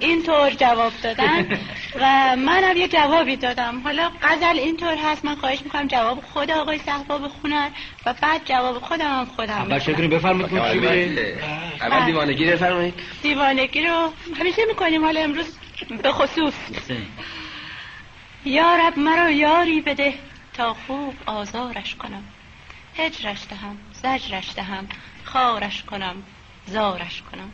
اینطور جواب دادن. [laughs] و منم یه جوابی دادم. حالا غزل اینطور هست من خواهش می‌کنم جواب خود آقای صحبا بخونن و بعد جواب خودم هم خودم اول بخونم. شکری بفرمایید بره اول دیوانگی رو بفرمایید. دیوانگی رو همیشه می‌کنیم حالا امروز به خصوص. یا رب مرا یاری بده تا خوب آزارش کنم. هجرش دهم زجرش دهم خارش کنم زارش کنم.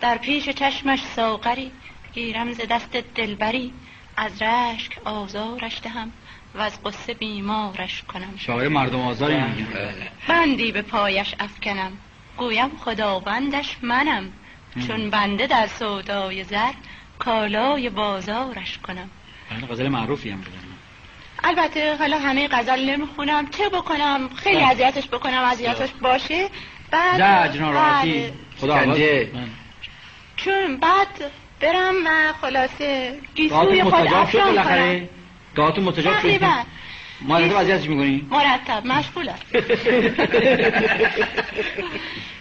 در پیش چشمش ساغری گیرم ز دست دلبری. از رشک آزارش دهم و از قصه بیمارش کنم. شاعر مردم آزاری بندی به پایش افکنم. گویم خداوندش منم. چون بنده در سودای زر کالای بازارش کنم. غزل معروفی هم بودن. البته حالا همه غزل نمی‌خونم. چه بکنم؟ خیلی بله. اذیتش بکنم اذیتش باشه. بعد زجر ناراحتی بله. خدا شکنجه چون بعد برم و خلاصه گیسوی خود افشان کنم. بالاخره دعاتون مستجاب شد؟ تقریبا. رو اذیتش می‌کنی؟ مرتب مشغول است. [laughs]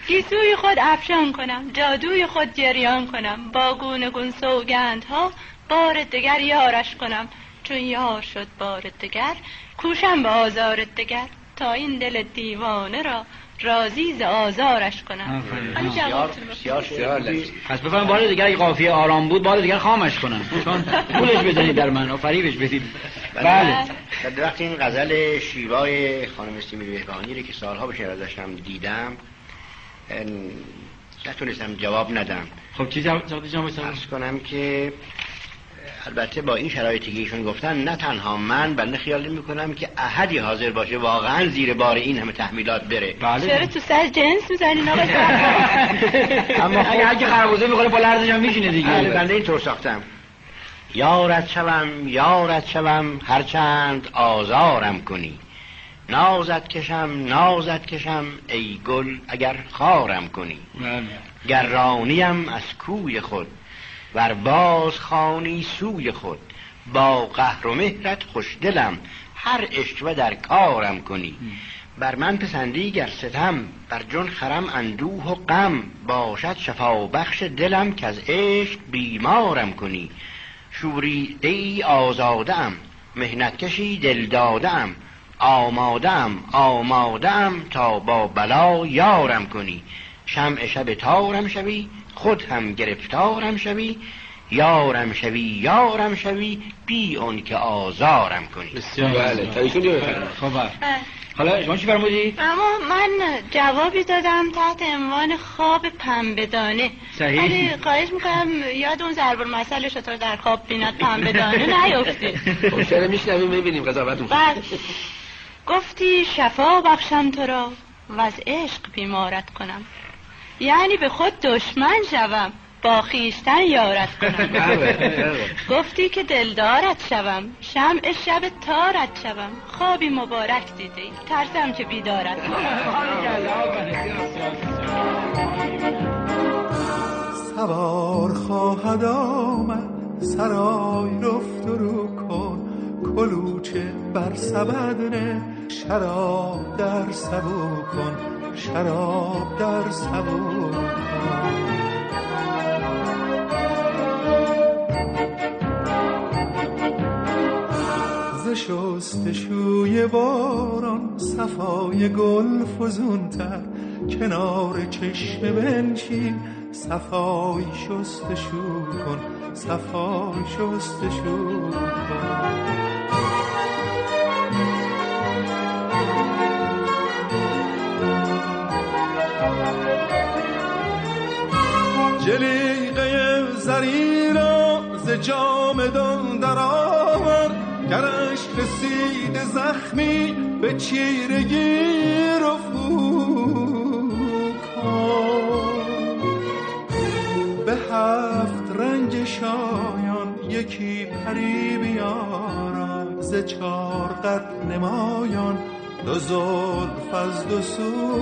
گیسوی خود افشان کنم جادوی خود جریان کنم. با گونه گون سوگند ها بار دگر یارش کنم. چون یار شد بار دگر کوشم به آزار دگر. تا این دل دیوانه را راضی ز آزارش کنم. پس بفرمایید بار دیگر اگه قافیه آرام بود بار دیگر خامش کنم. چون پولش بزنید در من و فریبش بدید بله. در وقتی این غزل شیوای خانم سیمین بهبانی رو که سالها بشه ازشم دیدم ان- نتونستم جواب ندم. خب چی جواب جواب کنم که البته با این شرایطی که ایشون گفتن نه تنها من بنده خیال می‌کنم که احدی حاضر باشه واقعا زیر بار این همه تحمیلات بره. چرا تو سر جنس می‌زنین آقا [laughs] اما خب اگه خربوزه می‌خوره پا لرزش هم میشینه دیگه. بله. بنده اینطور ساختم. یارت شوم یارت شوم هرچند آزارم کنی. نازت کشم نازت کشم ای گل اگر خارم کنی. گرانیم از کوی خود. ور باز خانی سوی خود. با قهر و مهرت خوشدلم. هر اشوه در کارم کنی. بر من پسندی گر ستم. بر جون خرم اندوه و غم. باشد شفا بخش دلم که از عشق بیمارم کنی. شوری ای آزاده ام مهنت کشی دل داده ام آماده ام آماده ام تا با بلا یارم کنی. شمع شب تارم شوی خود هم گرفتارم شوی یارم شوی یارم شوی بی اون که آزارم کنی. بسیار بله تا ایشون خب حالا شما چی فرمودید؟ اما من جوابی دادم تحت عنوان خواب پنبهدانه. صحیح. ولی خواهش می‌کنم یاد اون ضرب المثل شطور در خواب بیند پنبهدانه نیفتید [laughs] خب شعر میشنویم می‌بینیم قضاوتون گفتی شفا بخشم تو را و از عشق بیمارت کنم. یعنی به خود دشمن شوم. با خیشتن یارت کنم. [laughs] گفتی که دلدارت شوم. شمع شب تارت شوم. خوابی مبارک دیده ای ترسم که بیدارت سوار خواهد آمد. سرای رفت و رو کن کلوچه بر سبد نه. شراب در سبو کن شراب در سبو کن. ز شستشوی باران صفای گل فزونتر. کنار چشم بنشین صفای شستشو کن. صفای شستشو کن جلیقه زری را ز جامدان در آور گرش رسید زخمی به چیرگی رفو به هفت شایان یکی پری بیارا ز چار قد نمایان دو زلف از دو سو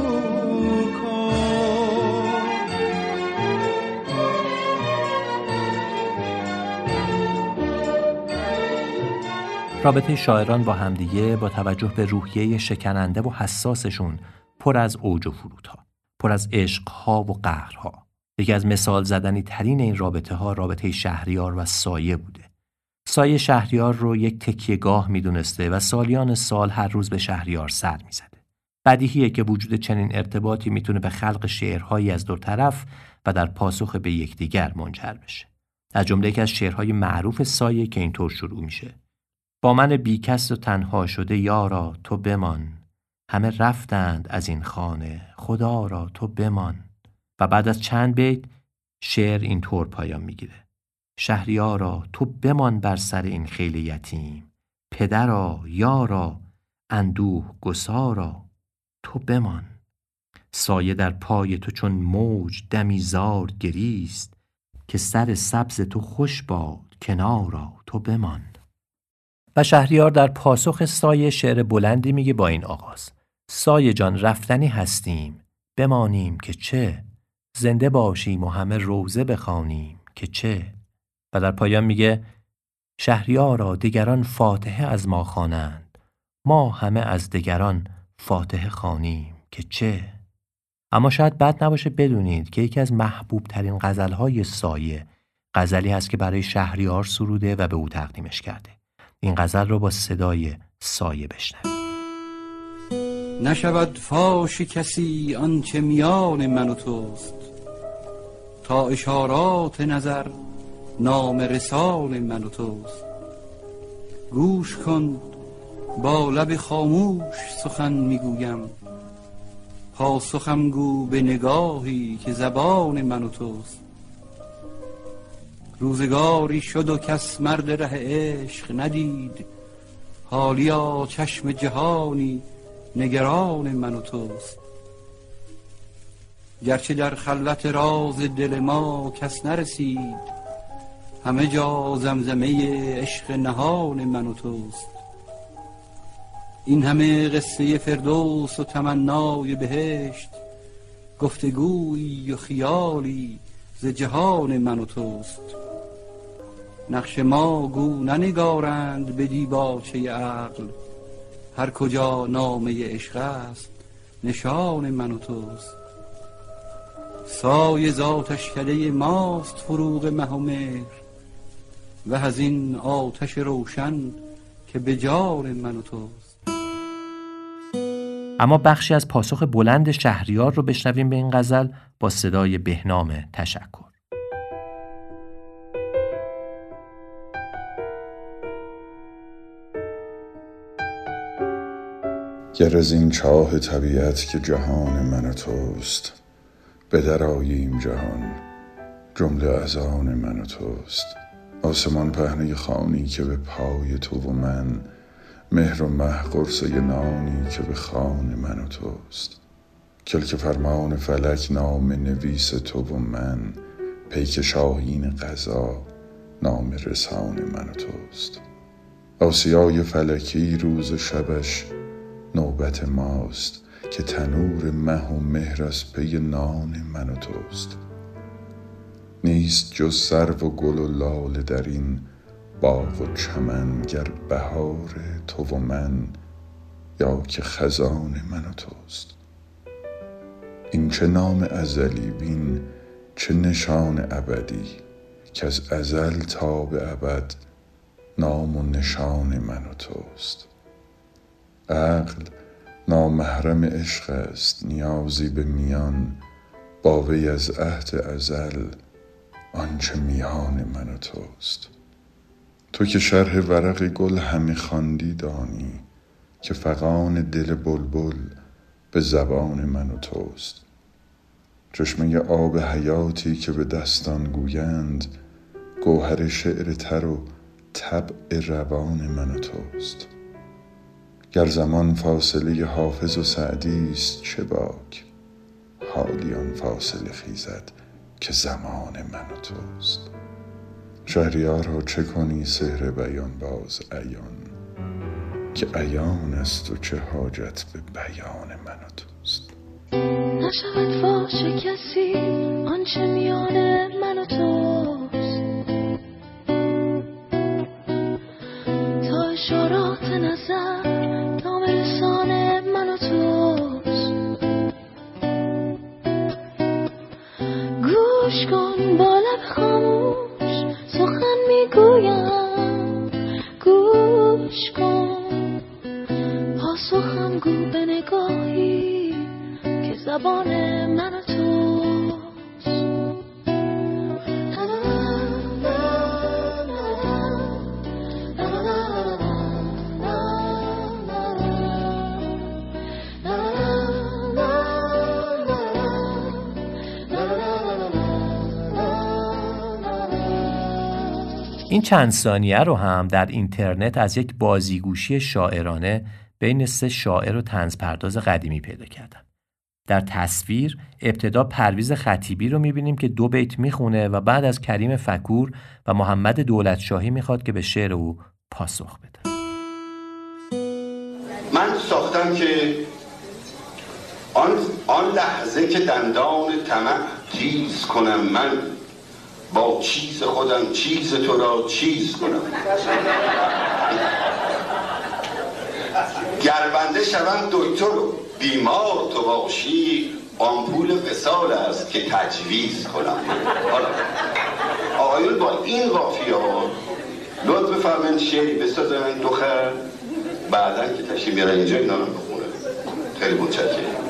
رابطه شاعران با همدیگه با توجه به روحیه شکننده و حساسشون پر از اوج و فرودها پر از عشقها و قهرها. یکی از مثال زدنی ترین این رابطه ها رابطه شهریار و سایه بوده. سایه شهریار رو یک تکیهگاه می‌دونسته و سالیان سال هر روز به شهریار سر می‌زده. بدیهیه که وجود چنین ارتباطی می‌تونه به خلق شعرهایی از دو طرف و در پاسخ به یکدیگر منجر بشه. از جمله یکی از شعرهای معروف سایه که اینطور شروع میشه. با من بیکس و تنها شده یارا تو بمان. همه رفتند از این خانه. خدا را تو بمان. و بعد از چند بیت شعر این طور پایان می‌گیره. شهریارا تو بمان بر سر این خیل یتیم. پدرا یارا اندوه گسارا. تو بمان. سایه در پای تو چون موج دمی زار گریست که سر سبز تو خوش باد کنارا. تو بمان. و شهریار در پاسخ سایه شعر بلندی میگه با این آغاز. سایه جان رفتنی هستیم. بمانیم که چه؟ زنده باشیم و همه روزه بخوانیم که چه؟ و در پایان میگه شهریارا دیگران فاتحه از ما خوانند. ما همه از دیگران فاتحه خوانیم که چه؟ اما شاید بد نباشه بدونید که یکی از محبوب ترین غزلهای سایه غزلی هست که برای شهریار سروده و به او تقدیمش کرده. این غزل رو با صدای سایه بشنوید. نشود فاش کسی آنچه میان من و توست. تا اشارات نظر نام رسان من و توست. گوش کن با لب خاموش سخن می‌گویم. پاسخم گو به نگاهی که زبان من و توست. روزگاری شد و کس مرد ره عشق ندید. حالیا چشم جهانی نگران من و توست. گرچه در خلوت راز دل ما کس نرسید همه جا زمزمه عشق نهان من و توست. این همه قصه فردوس و تمنای بهشت گفتگویی و خیالی ز جهان من و توست. نقش ما گو ننگارند به دیباچه عقل هر کجا نامه عشق است نشان من و توست. سای ذاتشکده ماست فروغ مه و مهر و از این آتش روشن که به جان من و توست. اما بخشی از پاسخ بلند شهریار رو بشنویم به این غزل با صدای بهنام تشکر. گر از این چاه طبیعت که جهان من و توست به دراییم جهان جمله از آن من توست. آسمان پهنه خانی که به پای تو و من مهر و مه قرصه نانی که به خان من و توست. کلک فرمان فلک نام نویس تو و من پیک شاهین قضا نام رسان من و توست. آسیای فلکی روز شبش نوبت ماست که تنور مه و مهر از پی نان من و توست. نیست جز سرو و گل و لاله در این باغ و چمن گر بهار تو و من یا که خزان من و توست. این چه نام ازلی بین چه نشان ابدی که از ازل تا به ابد نام و نشان من و توست. عقل نامحرم عشق است نیازی به میان با وی از عهد ازل آنچه میان من و توست. تو که شرح ورق گل همه خواندی دانی که فغان دل بلبل به زبان من و توست. چشمه آب حیاتی که به دستان گویند گوهر شعر تر و طبع روان من و توست. گر زمان فاصله حافظ و سعدی است چه باک؟ حالی آن فاصله خیزد که زمان من و توست. شهریارا چه کنی سحر بیان باز عیان؟ که عیان است و چه حاجت به بیان من و توست؟ نشود فاش کسی آنچه میان من و توست. تا اشارات نظر گوش کن با لب خاموش سخن می‌گویم. گوش کن. پاسخم گو به نگاهی که زبان چند ثانیه رو هم در اینترنت از یک بازیگوشی شاعرانه بین سه شاعر و تنزپرداز قدیمی پیدا کردم. در تصویر ابتدا پرویز خطیبی رو می‌بینیم که دو بیت می‌خونه و بعد از کریم فکور و محمد دولتشاهی می‌خواد که به شعر او پاسخ بده. من ساختم که آن, آن لحظه که دندان طمع تیز کنم من با چیز خودم چیز تو را چیز کنم. گربنده شوم دکتر بیمار تو باشی آمپول وسال است که تجویز کنم. حالا آقایون با این قافیه ها لطف بفرمایید شعری بسازن دو خر بعدا که تشریف بیارن اینجا اینا رو بخونه خیلی متشکرم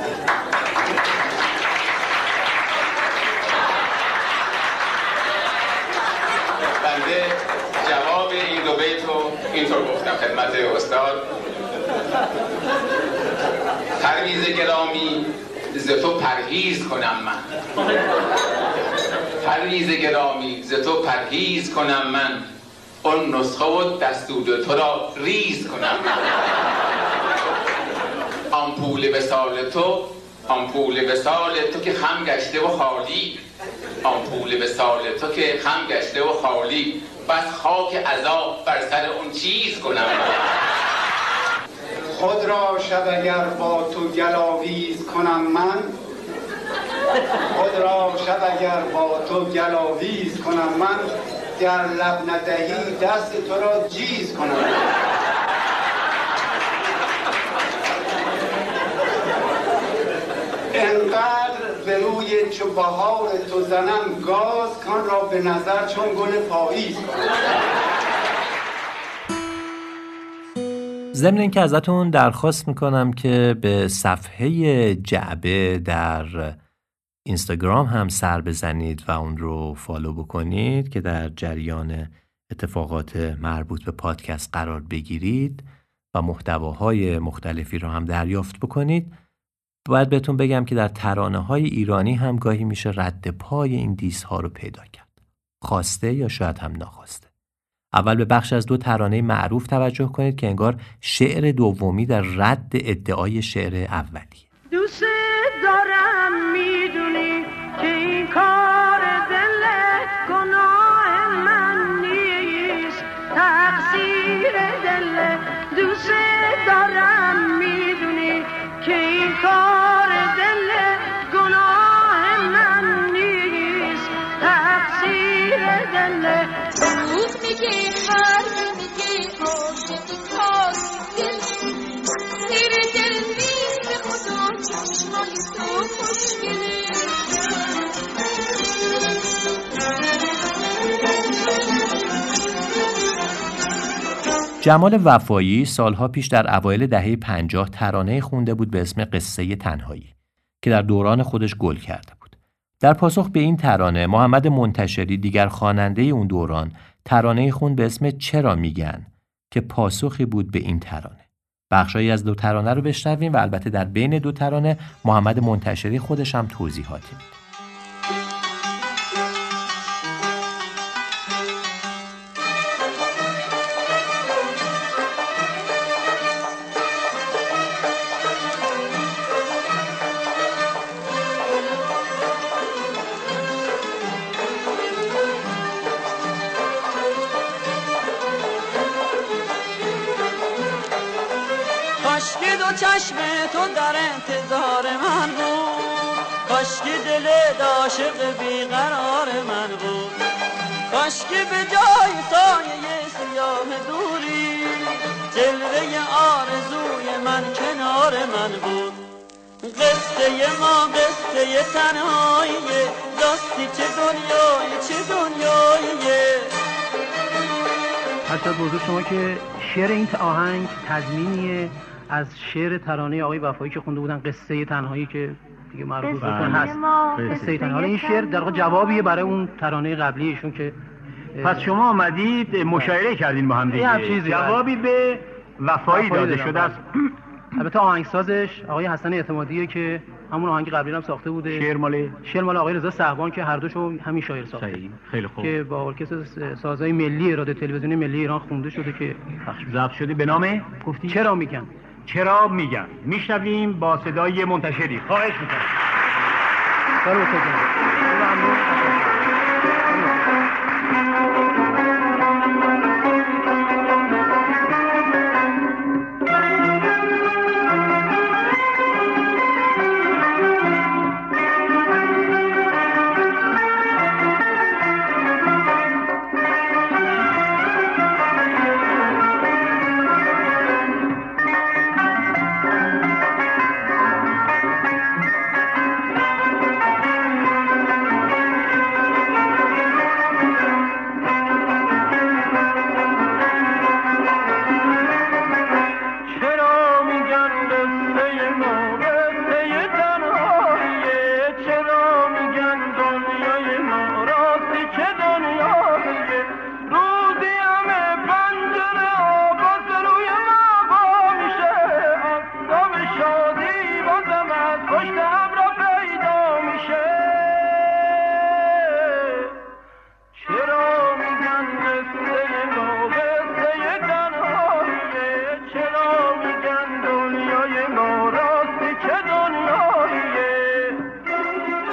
بنده جواب این دو بیت رو اینطور گفتم خدمت استاد. پرویز گرامی ز تو پرهیز کنم من. پرویز گرامی ز تو پرهیز کنم من. اون نسخه و دستور تو را ریز کنم. آمپول وسال تو آمپول وسال تو که خم گشته و خالی. آمپول وسال تو که خم گشته و خالی. بس خاک عذاب بر سر اون چیز کنم. خود را شب اگر با تو گلاویز کنم من خود را شب اگر با تو گلاویز کنم من گر لب ندهی دست تو را جیز کنم. انقدر به روی چو تو زنم گاز کان را به نظر چون گل پاییز ضمن اینکه ازتون درخواست می‌کنم که به صفحه جعبه در اینستاگرام هم سر بزنید و اون رو فالو بکنید که در جریان اتفاقات مربوط به پادکست قرار بگیرید و محتواهای مختلفی رو هم دریافت بکنید. باید بهتون بگم که در ترانه های ایرانی هم گاهی میشه رد پای این دیس ها رو پیدا کرد. خواسته یا شاید هم ناخواسته. اول به بخش از دو ترانه معروف توجه کنید که انگار شعر دومی در رد ادعای شعر اولیه. دوست جمال وفایی سالها پیش در اوایل دهه پنجاه ترانه خونده بود به اسم قصه تنهایی که در دوران خودش گل کرده بود. در پاسخ به این ترانه محمد منتشری دیگر خواننده اون دوران ترانه خون به اسم چرا میگن که پاسخی بود به این ترانه. بخشایی از دو ترانه رو بشنویم و البته در بین دو ترانه محمد منتشری خودش هم توضیحاتی میده. انتظار من بود. کاشکی دل عاشق بیقرار من بود. کاشکی به جای سایه سیاه دوری جلوه آرزوی من کنار من بود. قصه ما قصه تنهاییه راستی چه دنیایی چه دنیاییه هشتاد بزرگ شما که شعر این آهنگ تضمینیه. از شعر ترانه آقای وفایی که خونده بودن قصه تنهایی که دیگه معروف بکن هست قصه تنهایی. حالا این شعر در واقع جوابیه برای اون ترانه قبلی ایشون که پس شما آمدید مشاعره کردین با هم دیگه. چیزی جوابی به وفایی داده دادم، شده است. بله. البته آهنگسازش آقای حسن اعتمادیه که همون آهنگ قبلی هم ساخته بوده. شعر مال شعر مال آقای رضا صحبان که هر دوشو همین شاعر ساخته. صحیح. خیلی خوب. که با ارکستر سازهای ملی رادیو تلویزیونی ملی ایران خونده شده که ضبط شده. به نام؟ گفتی چرا میگن؟ چرا میگن؟ میشنویم با صدای منتشری. خواهش می‌کنم.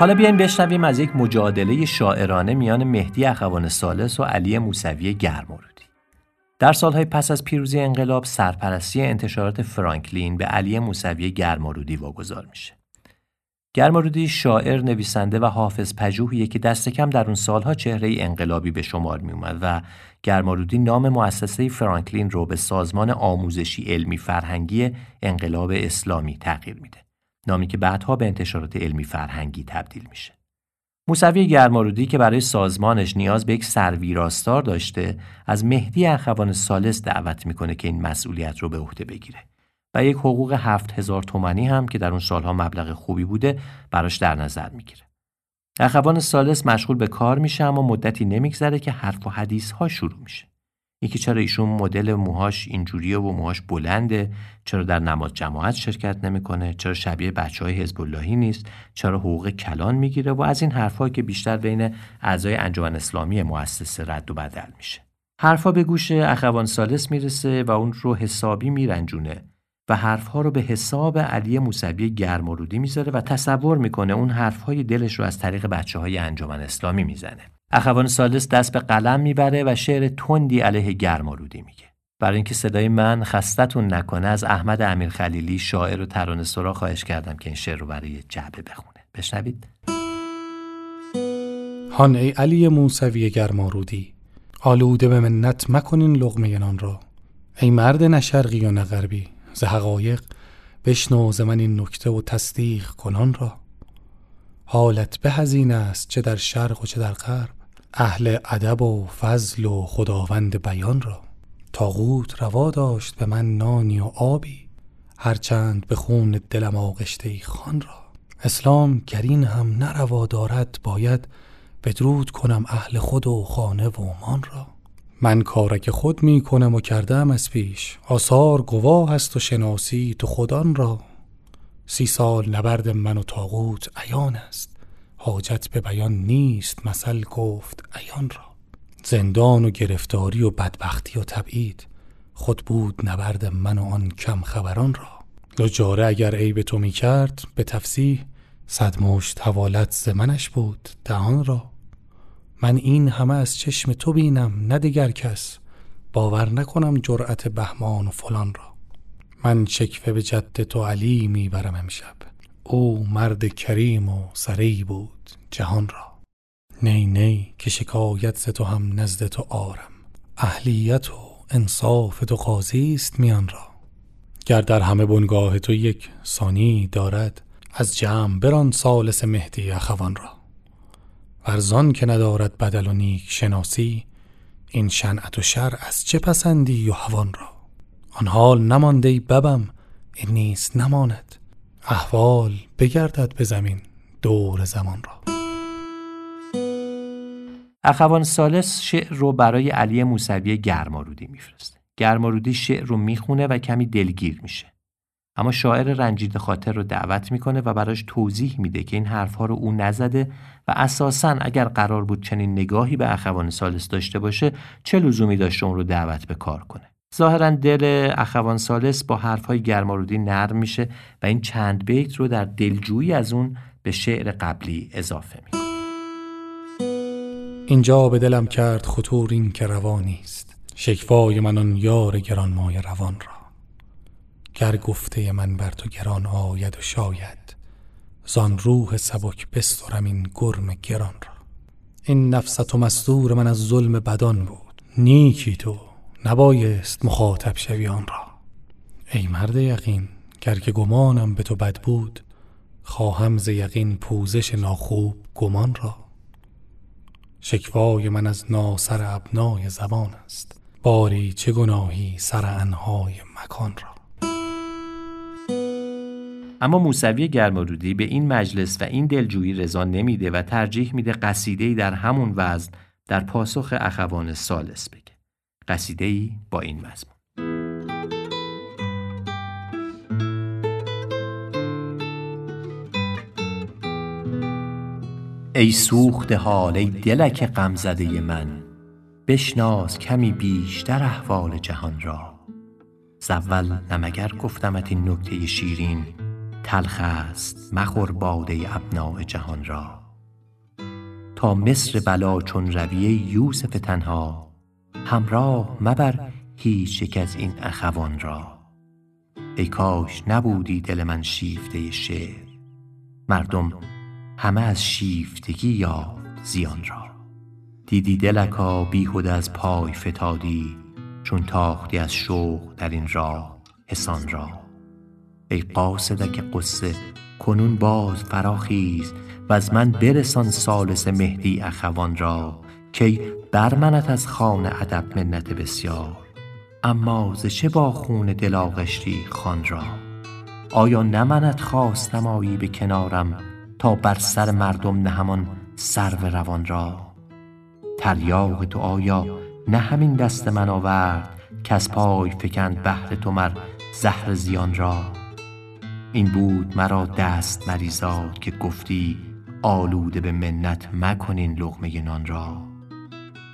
حالا بیایم بشنویم از یک مجادله شاعرانه میان مهدی اخوان سالس و علی موسوی گرمارودی. در سالهای پس از پیروزی انقلاب سرپرستی انتشارات فرانکلین به علی موسوی گرمارودی واگذار میشه. گرمارودی شاعر، نویسنده و حافظ پژوهیه که دست کم در اون سالها چهره انقلابی به شمار می اومد و گرمارودی نام مؤسسه فرانکلین رو به سازمان آموزشی علمی فرهنگی انقلاب اسلامی تغییر میده. نامی که بعدها به انتشارات علمی فرهنگی تبدیل میشه. موسوی گرمارودی که برای سازمانش نیاز به یک سرویراستار داشته از مهدی اخوان سالس دعوت می‌کنه که این مسئولیت رو به عهده بگیره و یک حقوق هفت هزار تومنی هم که در اون سالها مبلغ خوبی بوده براش در نظر می‌گیره. اخوان سالس مشغول به کار میشه اما مدتی نمیگذره که حرف و حدیث ها شروع میشه. اینکه چرا ایشون مدل موهاش اینجوریه و موهاش بلنده چرا در نماز جماعت شرکت نمی‌کنه چرا شبیه بچه های حزب اللهی نیست چرا حقوق کلان می‌گیره و از این حرفهایی که بیشتر بین اعضای انجمن اسلامی مؤسسه رد و بدل میشه. حرفها به گوش اخوان سالس می‌رسه و اون رو حسابی میرنجونه. و حرفها رو به حساب علی موسوی گرمارودی می‌ذاره و تصور می‌کنه اون حرفهای دلش رو از طریق بچه های انجمن اسلامی می‌زنه. اخوان سالس دست به قلم می‌بره و شعر تندی علیه گرمارودی میگه. برای اینکه صدای من خستتون نکنه از احمد امیر خلیلی شاعر و ترانه سرا خواهش کردم که این شعر رو برای جعبه بخونه. بشنوید. هان ای علی موسوی گرمارودی آلوده به منت مکنین لغمه نان را. ای مرد نه شرقی و نه غربی ز حقایق بشنو ز من این نکته و تصدیق کنان را. حالت به هزین است چه در شرق و چه در غرب اهل ادب و فضل و خداوند بیان را. تاغوت روا داشت به من نانی و آبی هرچند به خون دلم آغشته ای خان را. اسلام گرین هم نروا دارد باید بدرود کنم اهل خود و خانه و مان را. من کارک خود می کنم و کردم از پیش. آثار گواه است و شناسی تو خودان را. سی سال نبرد من و تاغوت عیان است. حاجت به بیان نیست مثل گفت عیان را. زندان و گرفتاری و بدبختی و تبعید. خود بود نبرد من و آن کم خبران را. لجاره اگر عیب تو می کرد به تفسیح صد مشت حوالت ز منش بود دهان را. من این همه از چشم تو بینم نه دیگر کس. باور نکنم جرأت بهمان و فلان را. من شکفه به جد تو علی می‌برم امشب. او مرد کریم و سری بود جهان را. نی نی که شکایت ز تو هم نزد تو آرم. اهلیت و انصاف تو قاضی است میان را. گر در همه بنگاه تو یک ثانی دارد از جمع بران سالس مهدی اخوان را. ورزان که ندارد بدل و نیک شناسی این شنعت و شر از چه پسندی و هوان را؟ آن حال نمانده ببم این نیست نماند. احوال بگردد به زمین دور زمان را. اخوان سالس شعر رو برای علی موسوی گرمارودی میفرسته. گرمارودی شعر رو می‌خونه و کمی دلگیر میشه. اما شاعر رنجیده خاطر رو دعوت می‌کنه و براش توضیح میده که این حرفها رو او نزده و اساسا اگر قرار بود چنین نگاهی به اخوان سالس داشته باشه چه لزومی داشته اون رو دعوت به کار کنه؟ ظاهرا دل اخوان سالس با حرفهای گرمارودی نرم میشه و این چند بیت رو در دلجویی از اون به شعر قبلی اضافه می‌کنه. اینجا به دلم کرد خطور این که روانی است. شکفای من آن یار گرانمایه روان را. گر گفته من بر تو گران آید و شاید زان روح سبک بسترم این گرم گران را. این نفست و مستور من از ظلم بدان بود. نیکی تو نبایست مخاطب شوی آن را. ای مرد یقین گر که گمانم به تو بد بود خواهم ز یقین پوزش ناخوب گمان را. شکوای من از ناسر ابنای زبان است. باری چه گناهی سر انهای مکان را. اما موسوی گرمارودی به این مجلس و این دلجویی رضا نمیده و ترجیح میده قصیده‌ای در همون وزن در پاسخ اخوان سالس بگه. قصیده‌ای با این مضمون ای سوخت حال ای دلک غمزده من بشناس کمی بیشتر احوال جهان را. زول نه مگر گفتمت این نکته شیرین تلخ است مخور باده ابناء جهان را. تا مصر بلا چون روی ای یوسف تنها همراه مبر هیچ یک از این اخوان را. ای کاش نبودی دل من شیفته شعر مردم همه از شیفتگی یافت زیان را. دیدی دلکا بیهده از پای فتادی چون تاختی از شوق در این راه حصان را. ای قاصدک قصه کنون باز فراخیز وز من برسان ثالث مهدی اخوان را کای بر منت از خوان ادب منت بسیار اما ز چه با خون دل آغشتی خوان را آیا نه منت خواستم آیی به کنارم تا بر سر مردم نهم آن سرو روان را تریاق تو آیا نه همین دست من آورد کز پای فکند بهر تو مر زهر زیان را این بود مرا دست مریزاد که گفتی آلوده به منت مکنین لقمه نان را.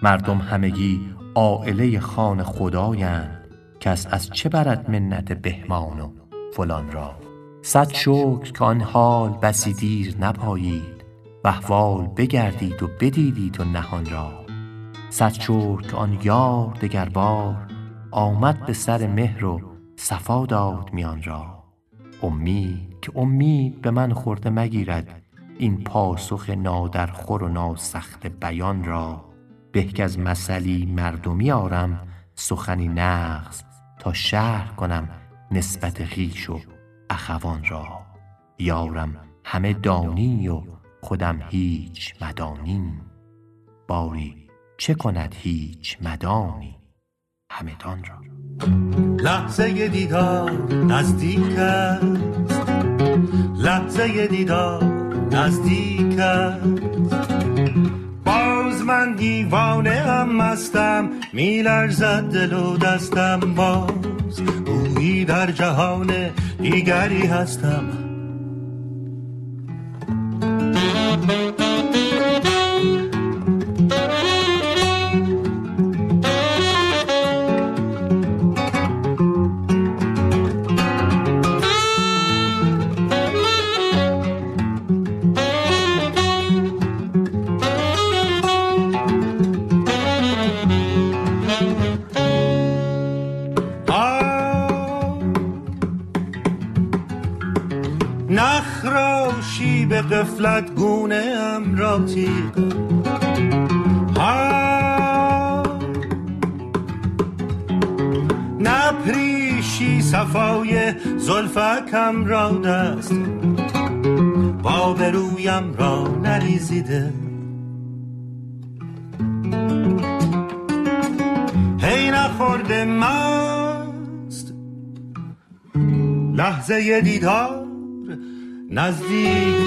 مردم همگی عایله خوان خدایند کس از چه برد منت بهمان و فلان را. صد شکر که آن حال بسی دیر نپایید و احوال بگردید و بدیدید و نهان را. صد شکر که آن یار دگربار آمد به سر مهر و صفا داد میان را. امید که امید به من خورده مگیرد این پاسخ نادرخور و ناسخت بیان را به کز مثلی مردمی آرم سخنی نغز تا شرح کنم نسبت خویش و اخوان را. یارم همه دانی و خودم هیچ مدانی. باری چه کند هیچ مدانی؟ همدان را. لحظه دیدار نزدیک است. لحظه دیدار نزدیک است. باز من دیوانه هم مستم میلرزد دل و دستم باز. گویی در جهان دیگری هستم. قفلت گونه ام را تیغ. نپریشی صفای زلفکم را دست. با رویم را نریزیده. هی نخورده مست. لحظه دیدار. نزدیک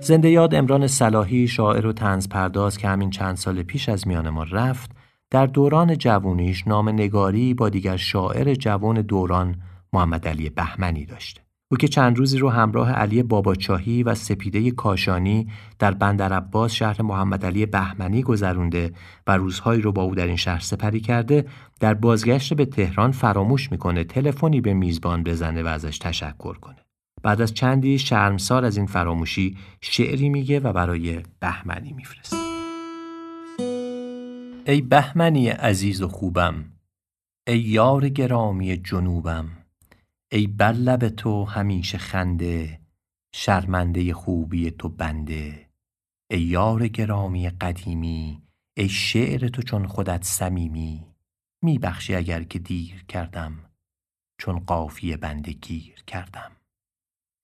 زنده یاد امران صلاحی شاعر و طنز پرداز که همین چند سال پیش از میان ما رفت در دوران جوونیش نام نگاری با دیگر شاعر جوان دوران محمد علی بهمنی داشته. او که چند روزی رو همراه علی باباچاهی و سپیده کاشانی در بندر عباس شهر محمد علی بهمنی گذرونده و روزهایی رو با او در این شهر سپری کرده در بازگشت به تهران فراموش می‌کنه تلفنی به میزبان بزنه و ازش تشکر کنه. بعد از چندی شرمسار از این فراموشی شعری میگه و برای بهمنی میفرسته. ای بهمنی عزیز و خوبم ای یار گرامی جنوبم ای بر لب تو همیشه خنده شرمنده خوبی تو بنده. ای یار گرامی قدیمی ای شعر تو چون خودت صمیمی می بخشی اگر که دیر کردم چون قافیه بنده گیر کردم.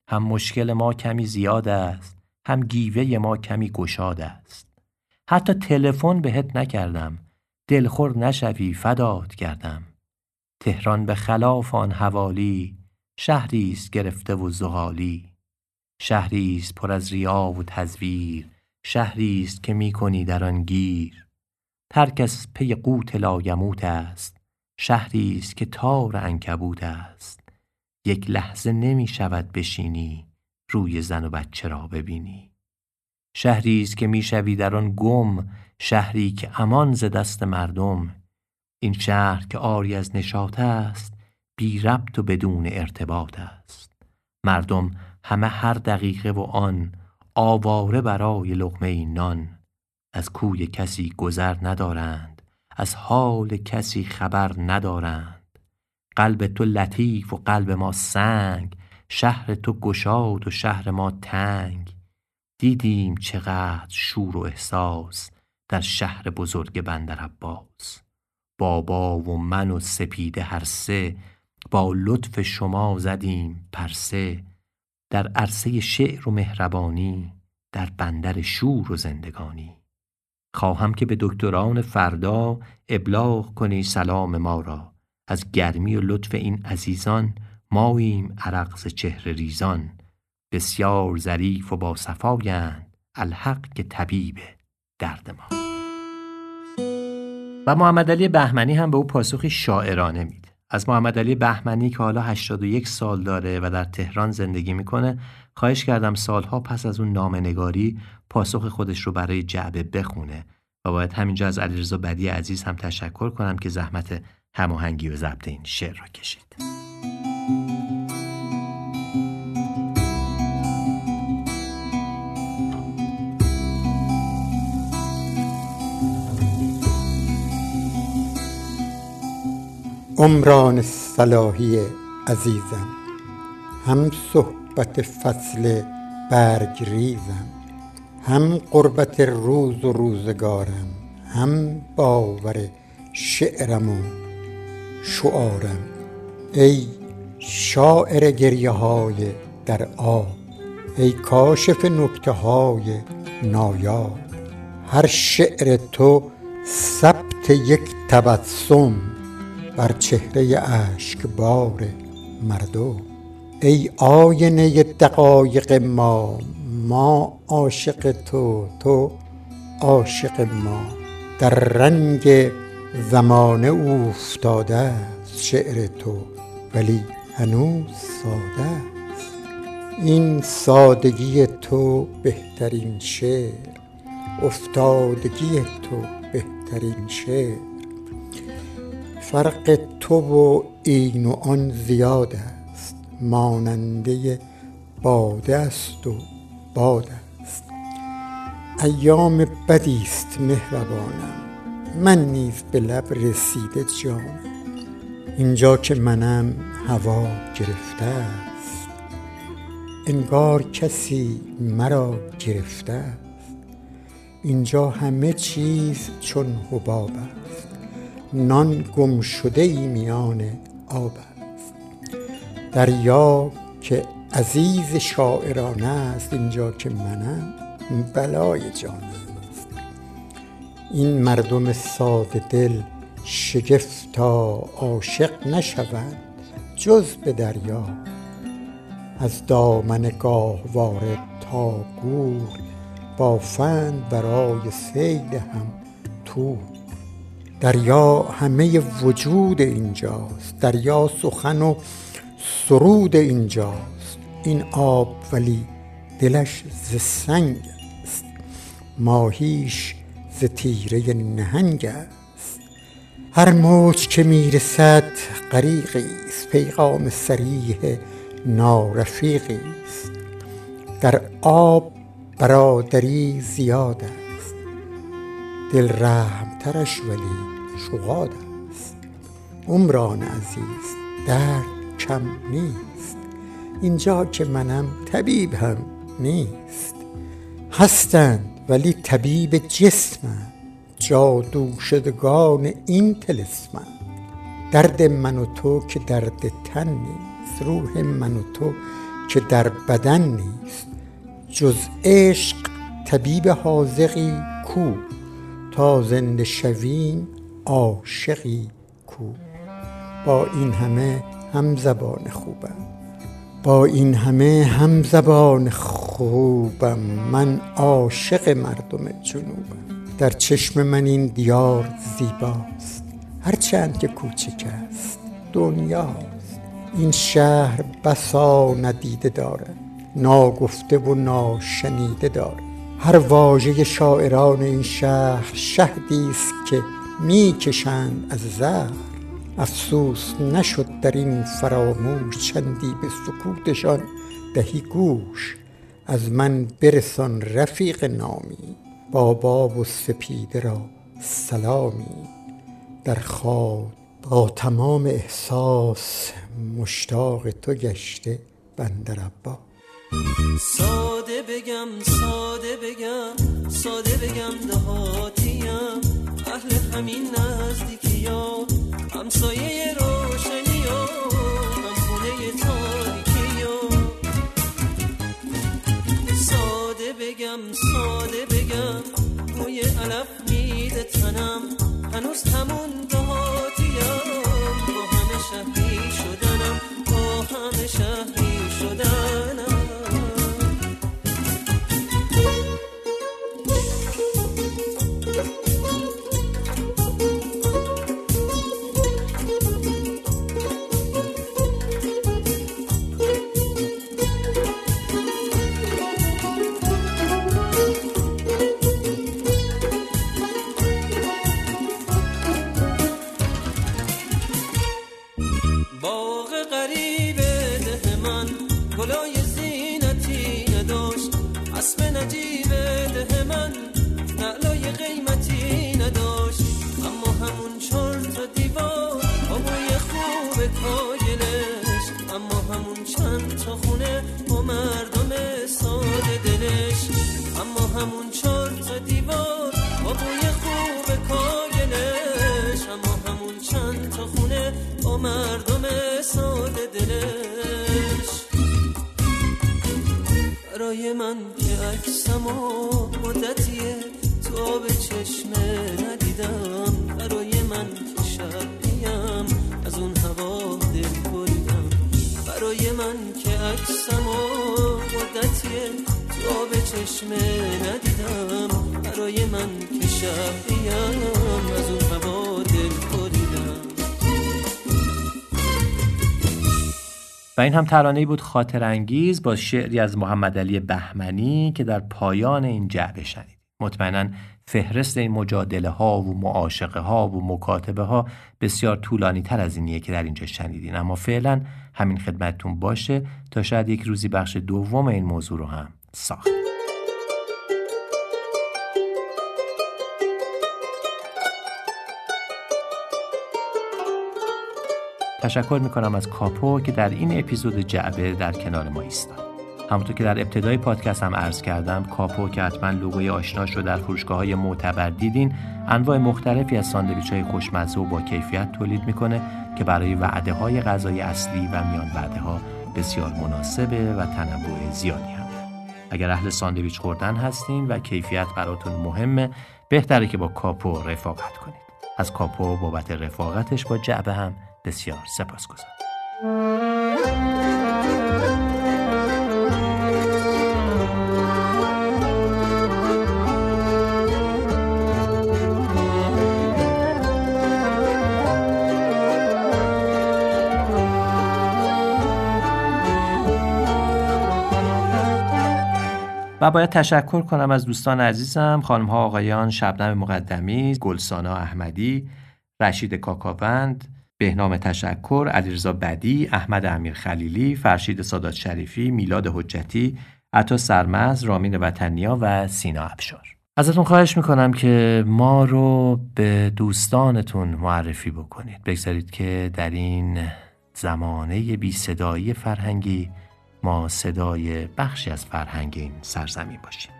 هم مشکل ما کمی زیاد است هم گیوه ما کمی گشاد است. حتی تلفن بهت نکردم. دلخور نشوی فدات کردم تهران به خلاف آن حوالی شهری است گرفته و زغالی. شهری است پر از ریا و تزویر شهری است که می کنی در آن گیر. هر کس پی قوت لایموت است شهری است که تار انکبوت است. یک لحظه نمی شود بشینی روی زن و بچه را ببینی. شهری است که می‌شوی در آن گم شهری که امان ز دست مردم. این شهر که آری از نشاط است بی ربط و بدون ارتباط است. مردم همه هر دقیقه و آن آواره برای لقمه نان. از کوی کسی گذر ندارند از حال کسی خبر ندارند. قلب تو لطیف و قلب ما سنگ شهر تو گشاد و شهر ما تنگ. دیدیم چقدر شور و احساس در شهر بزرگ بندر عباس. بابا و من و سپیده هر سه با لطف شما زدیم پرسه. در عرصه شعر و مهربانی در بندر شور و زندگانی. خواهم که به دکتران فردا ابلاغ کنی سلام ما را. از گرمی و لطف این عزیزان ماییم عرق ز چهره ریزان. بسیار ظریف و با صفایند الحق که طبیب درد ما. و محمد علی بهمنی هم به او پاسخی شاعرانه میده از محمد علی بهمنی که حالا 81 سال داره و در تهران زندگی می‌کنه خواهش کردم سالها پس از اون نامنگاری پاسخ خودش رو برای جعبه بخونه و باید همینجا از علیرضا بدی عزیز هم تشکر کنم که زحمت هماهنگی و ضبط این شعر را کشید. عمران صلاحی عزیزم هم صحبت فصل برگ ریزم هم قربت روز و روزگارم هم باور شعرم و شعارم. ای شاعر گریه های در آب ای کاشف نکته های نایاب هر شعر تو ثبت یک تبسم. بر چهره اشکبار مردم. ای آینه دقایق ما ما عاشق تو تو عاشق ما. در رنگ زمانه اوفتاده است شعر تو ولی هنوز ساده است. این سادگی تو بهترین شعر افتادگی تو بهترین شعر. فرق تو و این و آن زیاد است. ماننده باده است و باد است. ایام بدی است مهربانم. من نیز به لب رسیده جانم. اینجا که منم هوا گرفته است. انگار کسی مرا گرفته است. اینجا همه چیز چون حباب است. نان گم شده ای میان آب است. دریا که عزیز شاعرانه است اینجا که منم بلای جان است. این مردم ساده دل شگفتا عاشق نشوند جز به دریا. از دامن گاهواره تا گور بافند برای صید هم تور دریا همه وجود اینجاست. دریا سخن و سرود اینجاست. این آب ولی دلش ز سنگ است. ماهیش ز تیره نهنگ است. هر موج که می‌رسد غریقی است. پیغام صریح نارفیقی است. در آب برادری زیاد است. دل رحم ترش ولی شغاد است. عمران عزیز درد کم نیست. اینجا که منم طبیب هم نیست. هستند ولی طبیب جسمند. جادو شدگان این طلسمند. درد من و تو که درد تن نیست. روح من و تو که در بدن نیست. جز عشق طبیب حاذقی کو؟ تا زنده شویم عاشقی کو. با این همه هم زبان خوبم. با این همه هم زبان خوبم. من عاشق مردم جنوبم. در چشم من این دیار زیباست. هرچند که کوچک است دنیاست. این شهر بسا ندیده دارد. ناگفته و ناشنیده دارد. هر واژه شاعران این شهر شهدی است که می‌کشند از زهر. افسوس نشد در این فراموش چندی به سکوتشان دهی گوش. از من برسان رفیق نامی بابا و سپیده را سلامی. در خواب با تمام احساس مشتاق تو گشته بندر عباس ساده بگم ساده بگم ساده بگم دهاتیم اهل همین نزدیکی ها همسایه روشنی ها هم خونه تاریکی ها ساده بگم ساده بگم روی علف میده تنم. هنوز همون دهاتیم. با همه شهری شدنم. با همه شهری مردم ساده دلش. برای من که عکسم و مدتیه تو به چشمه ندیدم. برای من که شبیم از اون هوا دل بریدم. برای من که عکسم و مدتیه تو به چشمه ندیدم. برای من که شبیم از اون هوا و این هم ترانه‌ای بود خاطر انگیز با شعری از محمد علی بهمنی که در پایان این جعبه شنید. مطمئنا فهرست این مجادله ها و معاشقه ها و مکاتبه ها بسیار طولانی تر از اینیه که در اینجا شنیدین اما فعلا همین خدمتتون باشه تا شاید یک روزی بخش دوم این موضوع رو هم ساخت. تشکر می‌کنم از کاپو که در این اپیزود جعبه در کنار ما ایستاد. همونطور که در ابتدای پادکست هم عرض کردم کاپو که حتما لوگوی آشناش رو در فروشگاه های معتبر دیدین انواع مختلفی از ساندویچ های خوشمزه و با کیفیت تولید می‌کنه که برای وعده های غذای اصلی و میان وعده ها بسیار مناسبه و تنوع زیادی هم اگر اهل ساندویچ خوردن هستین و کیفیت براتون مهمه بهتره که با کاپو رفاقت کنید از کاپو بابت رفاقتش با جعبه هم بسیار سپاسگزارم. و باید تشکر کنم از دوستان عزیزم خانم ها آقایان شبنم مقدمی گلسانا احمدی رشید کاکاوند بهنام تشکر علیرضا بدی احمد امیر خلیلی فرشید سادات شریفی میلاد حجتی عطا سرمز رامین وطنیا و سینا ابشار. ازتون خواهش می‌کنم که ما رو به دوستانتون معرفی بکنید. بگذارید که در این زمانه بی صدایی فرهنگی ما صدای بخشی از فرهنگ این سرزمین باشیم.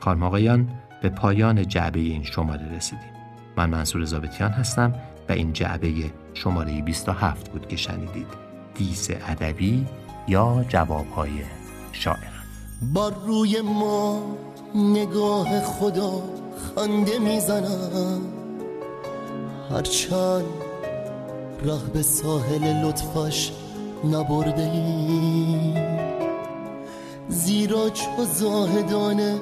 خانم آقایان به پایان جعبه این شماره رسیدیم. من منصور زابتیان هستم و این جعبه شماره 27 بود که شنیدید. دیس ادبی یا جوابهای شاعر. با روی ما نگاه خدا خنده می‌زنم. هرچند راه به ساحل لطفش نبرده ای زیرا چو زاهدانه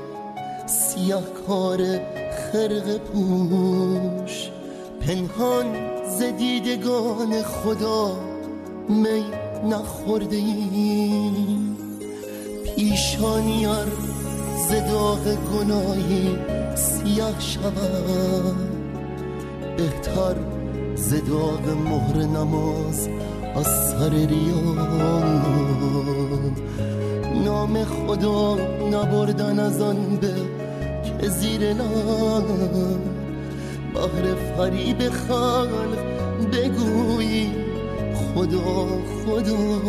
سیاه کار خرق پوش پنهان ز دیدگان خدا می نخورده ایم. پیشانیار ز داغ گناهی سیاه شود. بهتر ز داغ مهر نماز از سر ریا نام خدا نبردن از آن به که زیر نام بهر فریب خلق بگویی خدا خدا.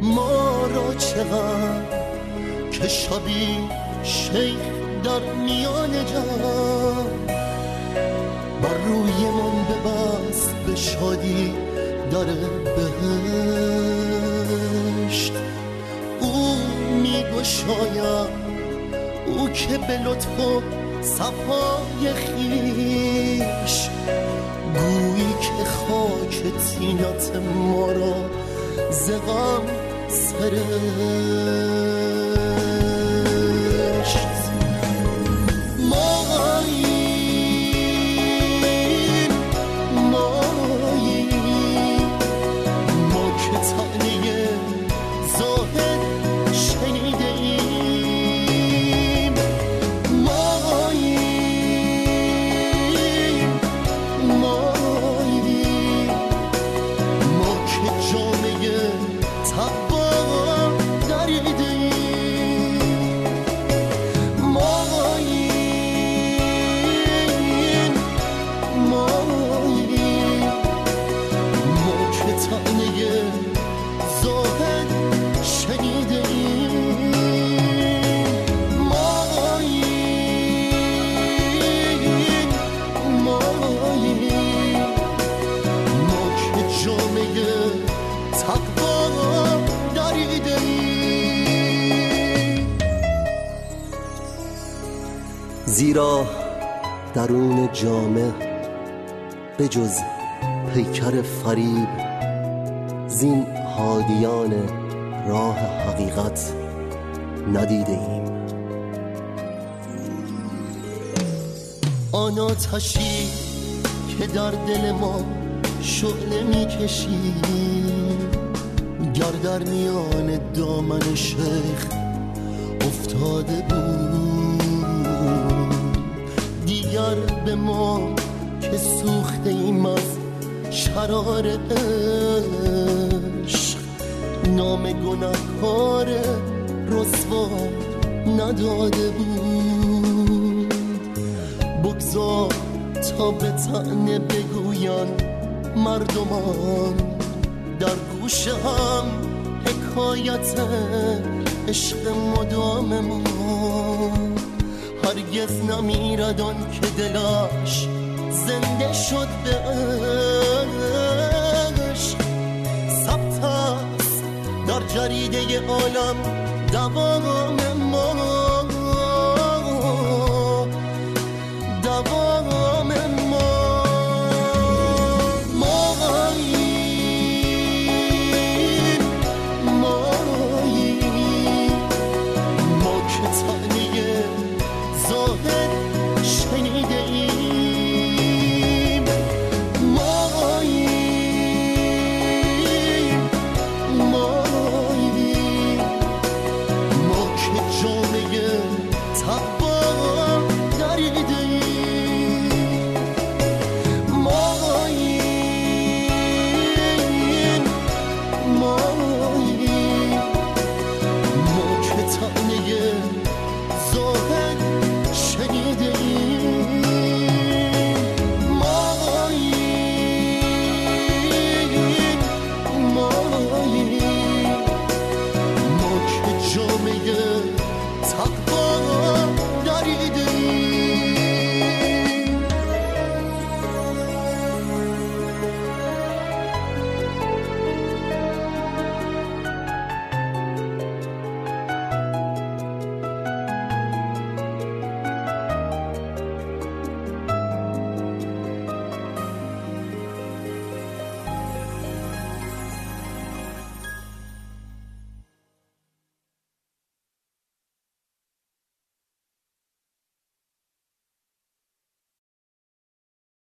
ما را چقدر که شبی شیخ در میان جان بر روی من ببست به شادی در بهشت. او میگشاید او که به لطف و صفای خیش. گویی که خاک تینات ما را زغم سرشت زیرا درون جامع به جز پیکر فریب زین هادیان راه حقیقت ندیده ایم. آن آتشی که در دل ما شعله می‌کشی گر در میان دامن شیخ افتاده بود. به ما که سوخته ایم از شرار عشق. نام گناهکار رسوا نداده بود. بگذار تا به تنه بگوین مردمان. در گوش هم حکایت عشق مدام ما. هرگز نمیرد آن که دلش زنده شد به عشق. ثبت در جریده عالم دوام